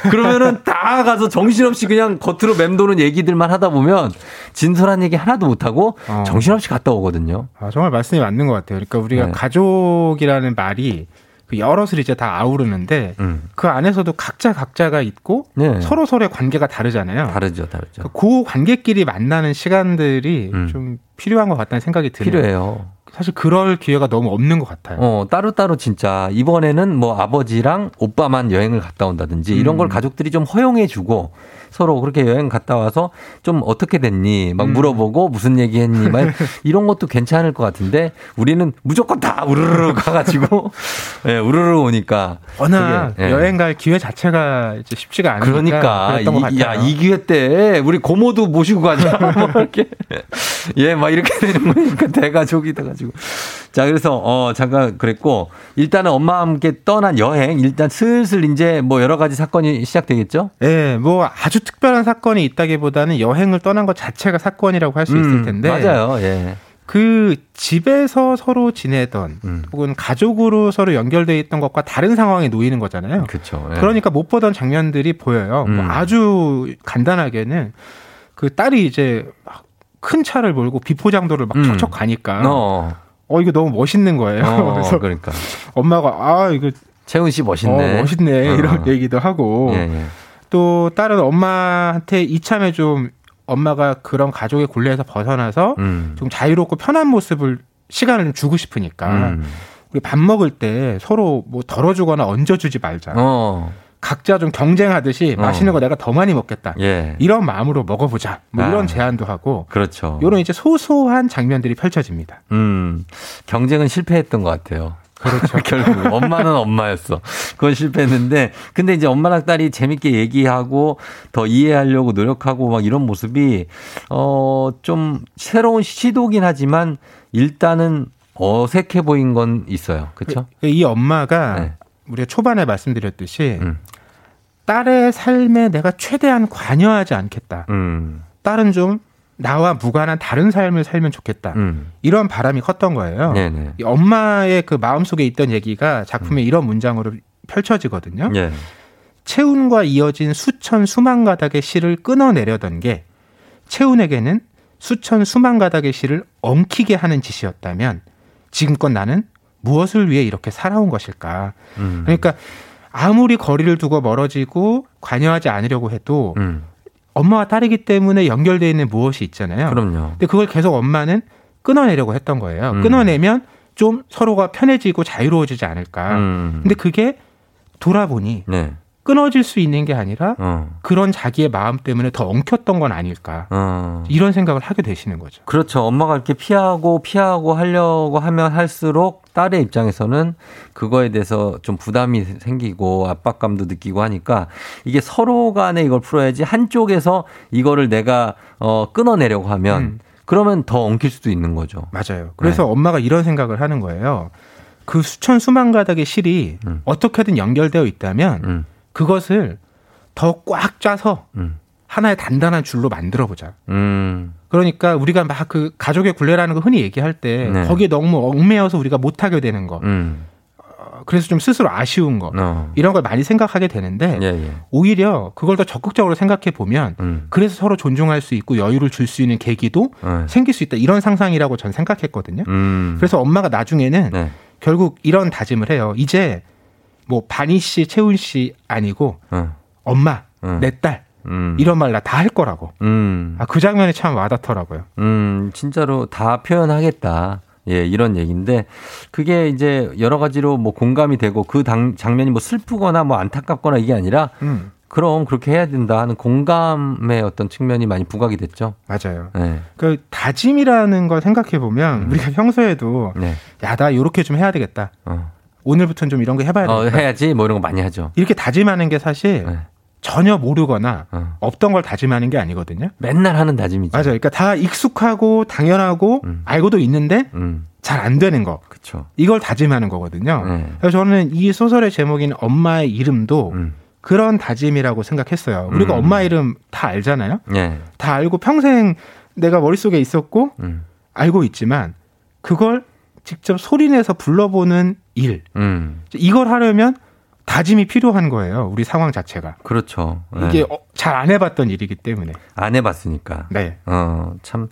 그러면은 다 가서 정신없이 그냥 겉으로 맴도는 얘기들만 하다 보면 진솔한 얘기 하나도 못 하고 어. 정신없이 갔다 오거든요. 아, 정말 말씀이 맞는 것 같아요. 그러니까 우리가 네. 가족이라는 말이 그 여럿을 이제 다 아우르는데 음. 그 안에서도 각자 각자가 있고 네. 서로 서로의 관계가 다르잖아요. 다르죠, 다르죠. 그 관계끼리 만나는 시간들이 좀 필요한 것 같다는 생각이 드네요. 음. 필요해요. 사실 그럴 기회가 너무 없는 것 같아요. 어, 따로따로 진짜 이번에는 뭐 아버지랑 오빠만 여행을 갔다 온다든지 이런 음. 걸 가족들이 좀 허용해 주고 서로 그렇게 여행 갔다 와서 좀 어떻게 됐니 막 음. 물어보고 무슨 얘기 했니 막 이런 것도 괜찮을 것 같은데 우리는 무조건 다 우르르 가가지고 예, 우르르 오니까 워낙 그게, 예. 여행 갈 기회 자체가 이제 쉽지가 않으니까 그러니까 이, 야. 이 기회 때 우리 고모도 모시고 가자. 뭐 이렇게 예, 막 이렇게 되는 거니까 대가족이 돼가지고. 자, 그래서 어 잠깐 그랬고 일단은 엄마와 함께 떠난 여행 일단 슬슬 이제 뭐 여러 가지 사건이 시작되겠죠. 예, 뭐 아주 특별한 사건이 있다기보다는 여행을 떠난 것 자체가 사건이라고 할수 있을 음, 텐데. 맞아요. 예. 그 집에서 서로 지내던 음. 혹은 가족으로 서로 연결돼 있던 것과 다른 상황에 놓이는 거잖아요. 그렇죠. 그러니까 못 보던 장면들이 보여요. 뭐 음. 아주 간단하게는 그 딸이 이제 막큰 차를 몰고 비포장도를 막 음. 척척 가니까 어. 어 이거 너무 멋있는 거예요. 어, 그래서 그러니까 엄마가 아 이거 채훈 씨 멋있네. 어, 멋있네 어. 이런 얘기도 하고 예, 예. 또 딸은 엄마한테 이참에 좀 엄마가 그런 가족의 굴레에서 벗어나서 음. 좀 자유롭고 편한 모습을 시간을 좀 주고 싶으니까 음. 우리 밥 먹을 때 서로 뭐 덜어주거나 얹어주지 말자. 어. 각자 좀 경쟁하듯이 어. 맛있는 거 내가 더 많이 먹겠다. 예. 이런 마음으로 먹어보자. 뭐 이런 아. 제안도 하고 그렇죠. 이런 이제 소소한 장면들이 펼쳐집니다. 음. 경쟁은 실패했던 것 같아요. 그렇죠. 결국 엄마는 엄마였어. 그건 실패했는데 근데 이제 엄마랑 딸이 재밌게 얘기하고 더 이해하려고 노력하고 막 이런 모습이 어 좀 새로운 시도긴 하지만 일단은 어색해 보인 건 있어요. 그렇죠? 이 엄마가 네. 우리가 초반에 말씀드렸듯이 음. 딸의 삶에 내가 최대한 관여하지 않겠다. 음. 딸은 좀 나와 무관한 다른 삶을 살면 좋겠다. 음. 이런 바람이 컸던 거예요. 네네. 이 엄마의 그 마음속에 있던 얘기가 작품에 이런 문장으로 펼쳐지거든요. 음. 예. 채운과 이어진 수천 수만 가닥의 시를 끊어내려던 게 채운에게는 수천 수만 가닥의 시를 엉키게 하는 짓이었다면 지금껏 나는 무엇을 위해 이렇게 살아온 것일까? 음. 그러니까 아무리 거리를 두고 멀어지고 관여하지 않으려고 해도 음. 엄마와 딸이기 때문에 연결되어 있는 무엇이 있잖아요. 그럼요. 근데 그걸 계속 엄마는 끊어내려고 했던 거예요. 음. 끊어내면 좀 서로가 편해지고 자유로워지지 않을까. 음. 근데 그게 돌아보니 네. 끊어질 수 있는 게 아니라 어. 그런 자기의 마음 때문에 더 엉켰던 건 아닐까. 어. 이런 생각을 하게 되시는 거죠. 그렇죠. 엄마가 이렇게 피하고 피하고 하려고 하면 할수록 딸의 입장에서는 그거에 대해서 좀 부담이 생기고 압박감도 느끼고 하니까 이게 서로 간에 이걸 풀어야지 한쪽에서 이거를 내가 어 끊어내려고 하면 음. 그러면 더 엉킬 수도 있는 거죠. 맞아요. 그래서 엄마가 이런 생각을 하는 거예요. 그 수천 수만 가닥의 실이 음. 어떻게든 연결되어 있다면 음. 그것을 더 꽉 짜서 음. 하나의 단단한 줄로 만들어 보자. 음. 그러니까 우리가 막 그 가족의 굴레라는 거 흔히 얘기할 때 네. 거기에 너무 얽매여서 우리가 못하게 되는 거. 음. 어, 그래서 좀 스스로 아쉬운 거. 어. 이런 걸 많이 생각하게 되는데 예, 예. 오히려 그걸 더 적극적으로 생각해 보면 음. 그래서 서로 존중할 수 있고 여유를 줄 수 있는 계기도 네. 생길 수 있다. 이런 상상이라고 전 생각했거든요. 음. 그래서 엄마가 나중에는 네. 결국 이런 다짐을 해요. 이제 뭐 바니 씨, 채훈 씨 아니고 어. 엄마, 음. 내딸 음. 이런 말 나 다 할 거라고. 음. 아, 그 장면이 참 와닿더라고요. 음, 진짜로 다 표현하겠다. 예, 이런 얘기인데, 그게 이제 여러 가지로 뭐 공감이 되고 그 당, 장면이 뭐 슬프거나 뭐 안타깝거나 이게 아니라, 음, 그럼 그렇게 해야 된다 하는 공감의 어떤 측면이 많이 부각이 됐죠. 맞아요. 네. 그 다짐이라는 걸 생각해 보면 우리가 평소에도 네. 야나 요렇게 좀 해야 되겠다. 어. 오늘부터는 좀 이런 거 해봐야 어, 되겠다. 해야지 뭐 이런 거 많이 하죠. 이렇게 다짐하는 게 사실 네. 전혀 모르거나 어. 없던 걸 다짐하는 게 아니거든요. 맨날 하는 다짐이죠. 맞아요. 그러니까 다 익숙하고 당연하고 알고도 있는데 음, 잘안 되는 거. 그쵸. 이걸 다짐하는 거거든요. 네. 그래서 저는 이 소설의 제목인 엄마의 이름도 음. 그런 다짐이라고 생각했어요. 우리가 음. 엄마 이름 다 알잖아요. 예. 다 알고 평생 내가 머릿속에 있었고 음. 알고 있지만 그걸 직접 소리내서 불러보는 일. 음. 이걸 하려면 다짐이 필요한 거예요. 우리 상황 자체가. 그렇죠. 예. 이게 잘안 해봤던 일이기 때문에. 안 해봤으니까. 네. 어, 참,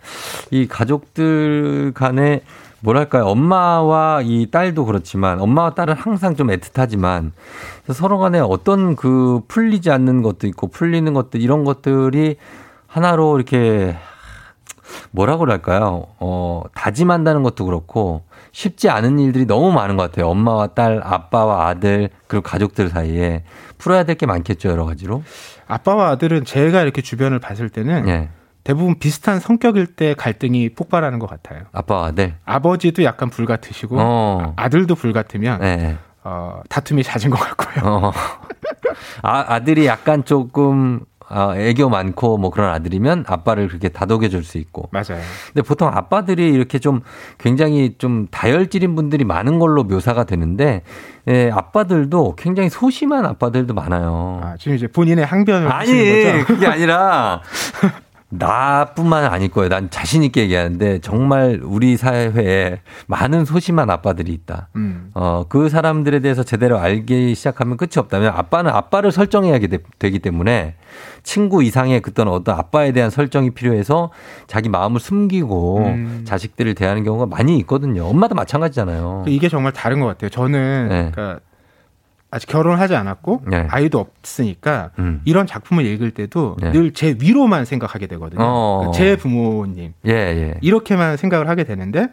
이 가족들 간에 뭐랄까요. 엄마와 이 딸도 그렇지만 엄마와 딸은 항상 좀 애틋하지만 서로 간에 어떤 그 풀리지 않는 것도 있고 풀리는 것들 이런 것들이 하나로 이렇게 뭐라고 그럴까요? 어, 다짐한다는 것도 그렇고 쉽지 않은 일들이 너무 많은 것 같아요. 엄마와 딸, 아빠와 아들, 그리고 가족들 사이에 풀어야 될 게 많겠죠, 여러 가지로. 아빠와 아들은 제가 이렇게 주변을 봤을 때는 예. 대부분 비슷한 성격일 때 갈등이 폭발하는 것 같아요. 아빠와 아들. 아버지도 약간 불같으시고 어. 아들도 불같으면 예. 어, 다툼이 잦은 것 같고요. 어. 아, 아들이 약간 조금 아, 애교 많고 뭐 그런 아들이면 아빠를 그렇게 다독여 줄 수 있고. 맞아요. 근데 보통 아빠들이 이렇게 좀 굉장히 좀 다혈질인 분들이 많은 걸로 묘사가 되는데 예, 아빠들도 굉장히 소심한 아빠들도 많아요. 아, 지금 이제 본인의 항변을 아니, 하시는 거죠? 그게 아니라 나뿐만 아닐 거예요. 난 자신 있게 얘기하는데 정말 우리 사회에 많은 소심한 아빠들이 있다. 음. 어, 그 사람들에 대해서 제대로 알기 시작하면 끝이 없다면 아빠는 아빠를 설정해야 되, 되기 때문에 친구 이상의 그떤 어떤 아빠에 대한 설정이 필요해서 자기 마음을 숨기고 음. 자식들을 대하는 경우가 많이 있거든요. 엄마도 마찬가지잖아요. 이게 정말 다른 것 같아요. 저는 네. 그러니까 아직 결혼하지 않았고 네. 아이도 없으니까 음. 이런 작품을 읽을 때도 네. 늘제 위로만 생각하게 되거든요. 어. 그러니까 제 부모님 예, 예. 이렇게만 생각을 하게 되는데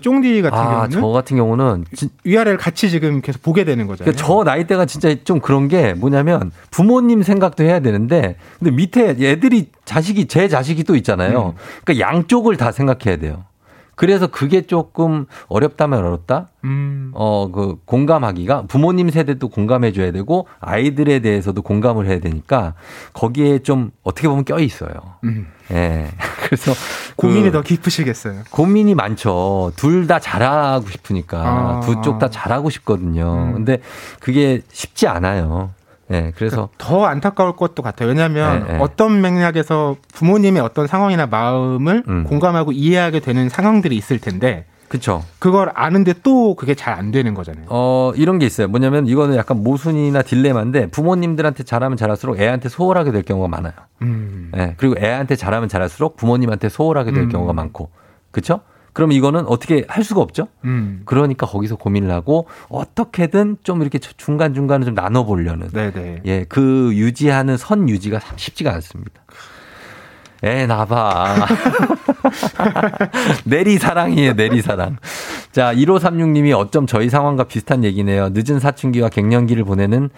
쫑디 같은 아, 경우는 저 같은 경우는 진- 위아래를 같이 지금 계속 보게 되는 거잖아요. 그러니까 저 나이대가 진짜 좀 그런 게 뭐냐면 부모님 생각도 해야 되는데 근데 밑에 애들이 자식이 제 자식이 또 있잖아요. 그러니까 양쪽을 다 생각해야 돼요. 그래서 그게 조금 어렵다면 어렵다? 음. 어, 그 공감하기가 부모님 세대도 공감해 줘야 되고 아이들에 대해서도 공감을 해야 되니까 거기에 좀 어떻게 보면 껴 있어요. 음. 예. 그래서 고민이 그 더 깊으시겠어요. 고민이 많죠. 둘 다 잘하고 싶으니까 아. 두쪽 다 잘하고 싶거든요. 음. 근데 그게 쉽지 않아요. 예. 그래서 더 안타까울 것도 같아요. 왜냐하면 네, 네. 어떤 맥락에서 부모님의 어떤 상황이나 마음을 음. 공감하고 이해하게 되는 상황들이 있을 텐데 그쵸. 그걸 아는데 또 그게 잘 안 되는 거잖아요. 어, 이런 게 있어요. 뭐냐면 이거는 약간 모순이나 딜레마인데 부모님들한테 잘하면 잘할수록 애한테 소홀하게 될 경우가 많아요. 음. 예. 그리고 애한테 잘하면 잘할수록 부모님한테 소홀하게 될 음. 경우가 많고. 그쵸? 그럼 이거는 어떻게 할 수가 없죠? 음. 그러니까 거기서 고민을 하고 어떻게든 좀 이렇게 중간 중간에 좀 나눠 보려는. 네네. 예, 그 유지하는 선 유지가 참 쉽지가 않습니다. 에, 나봐. 내리 사랑이에요, 내리 사랑. 자, 1536님이 어쩜 저희 상황과 비슷한 얘기네요. 늦은 사춘기와 갱년기를 보내는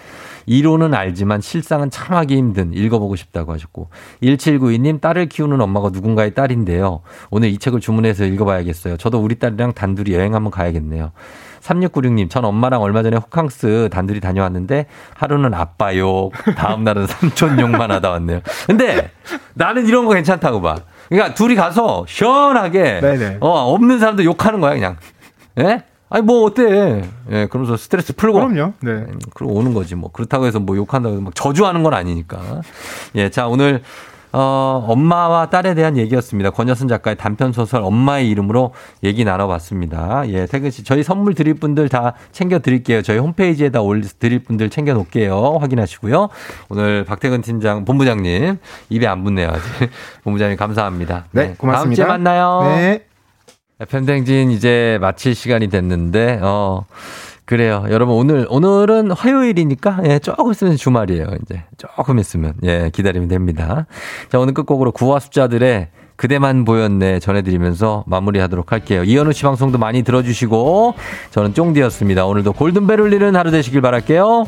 이론은 알지만 실상은 참 하기 힘든 읽어보고 싶다고 하셨고 1792님 딸을 키우는 엄마가 누군가의 딸인데요. 오늘 이 책을 주문해서 읽어봐야겠어요. 저도 우리 딸이랑 단둘이 여행 한번 가야겠네요. 3696님, 전 엄마랑 얼마 전에 호캉스 단둘이 다녀왔는데 하루는 아빠 욕, 다음 날은 삼촌 욕만 하다 왔네요. 근데 나는 이런 거 괜찮다고 봐. 그러니까 둘이 가서 시원하게 네네. 어, 없는 사람도 욕하는 거야, 그냥. 예? 아니 뭐 어때? 예, 그러면서 스트레스 풀고 그럼요. 네. 음, 그러고 오는 거지 뭐. 그렇다고 해서 뭐 욕한다고 해서 막 저주하는 건 아니니까. 예, 자, 오늘 어, 엄마와 딸에 대한 얘기였습니다. 권여순 작가의 단편 소설 엄마의 이름으로 얘기 나눠봤습니다. 예, 태근 씨, 저희 선물 드릴 분들 다 챙겨 드릴게요. 저희 홈페이지에다 올려 드릴 분들 챙겨 놓을게요. 확인하시고요. 오늘 박태근 팀장, 본부장님 입에 안 붙네요. 아직. 본부장님 감사합니다. 네, 고맙습니다. 다음 주에 만나요. 네. 팬댕진 이제 마칠 시간이 됐는데, 어, 그래요. 여러분, 오늘, 오늘은 화요일이니까, 예, 조금 있으면 주말이에요. 이제. 조금 있으면, 예, 기다리면 됩니다. 자, 오늘 끝곡으로 구화 숫자들의 그대만 보였네 전해드리면서 마무리하도록 할게요. 이현우 씨 방송도 많이 들어주시고, 저는 쫑디였습니다. 오늘도 골든벨 울리는 하루 되시길 바랄게요.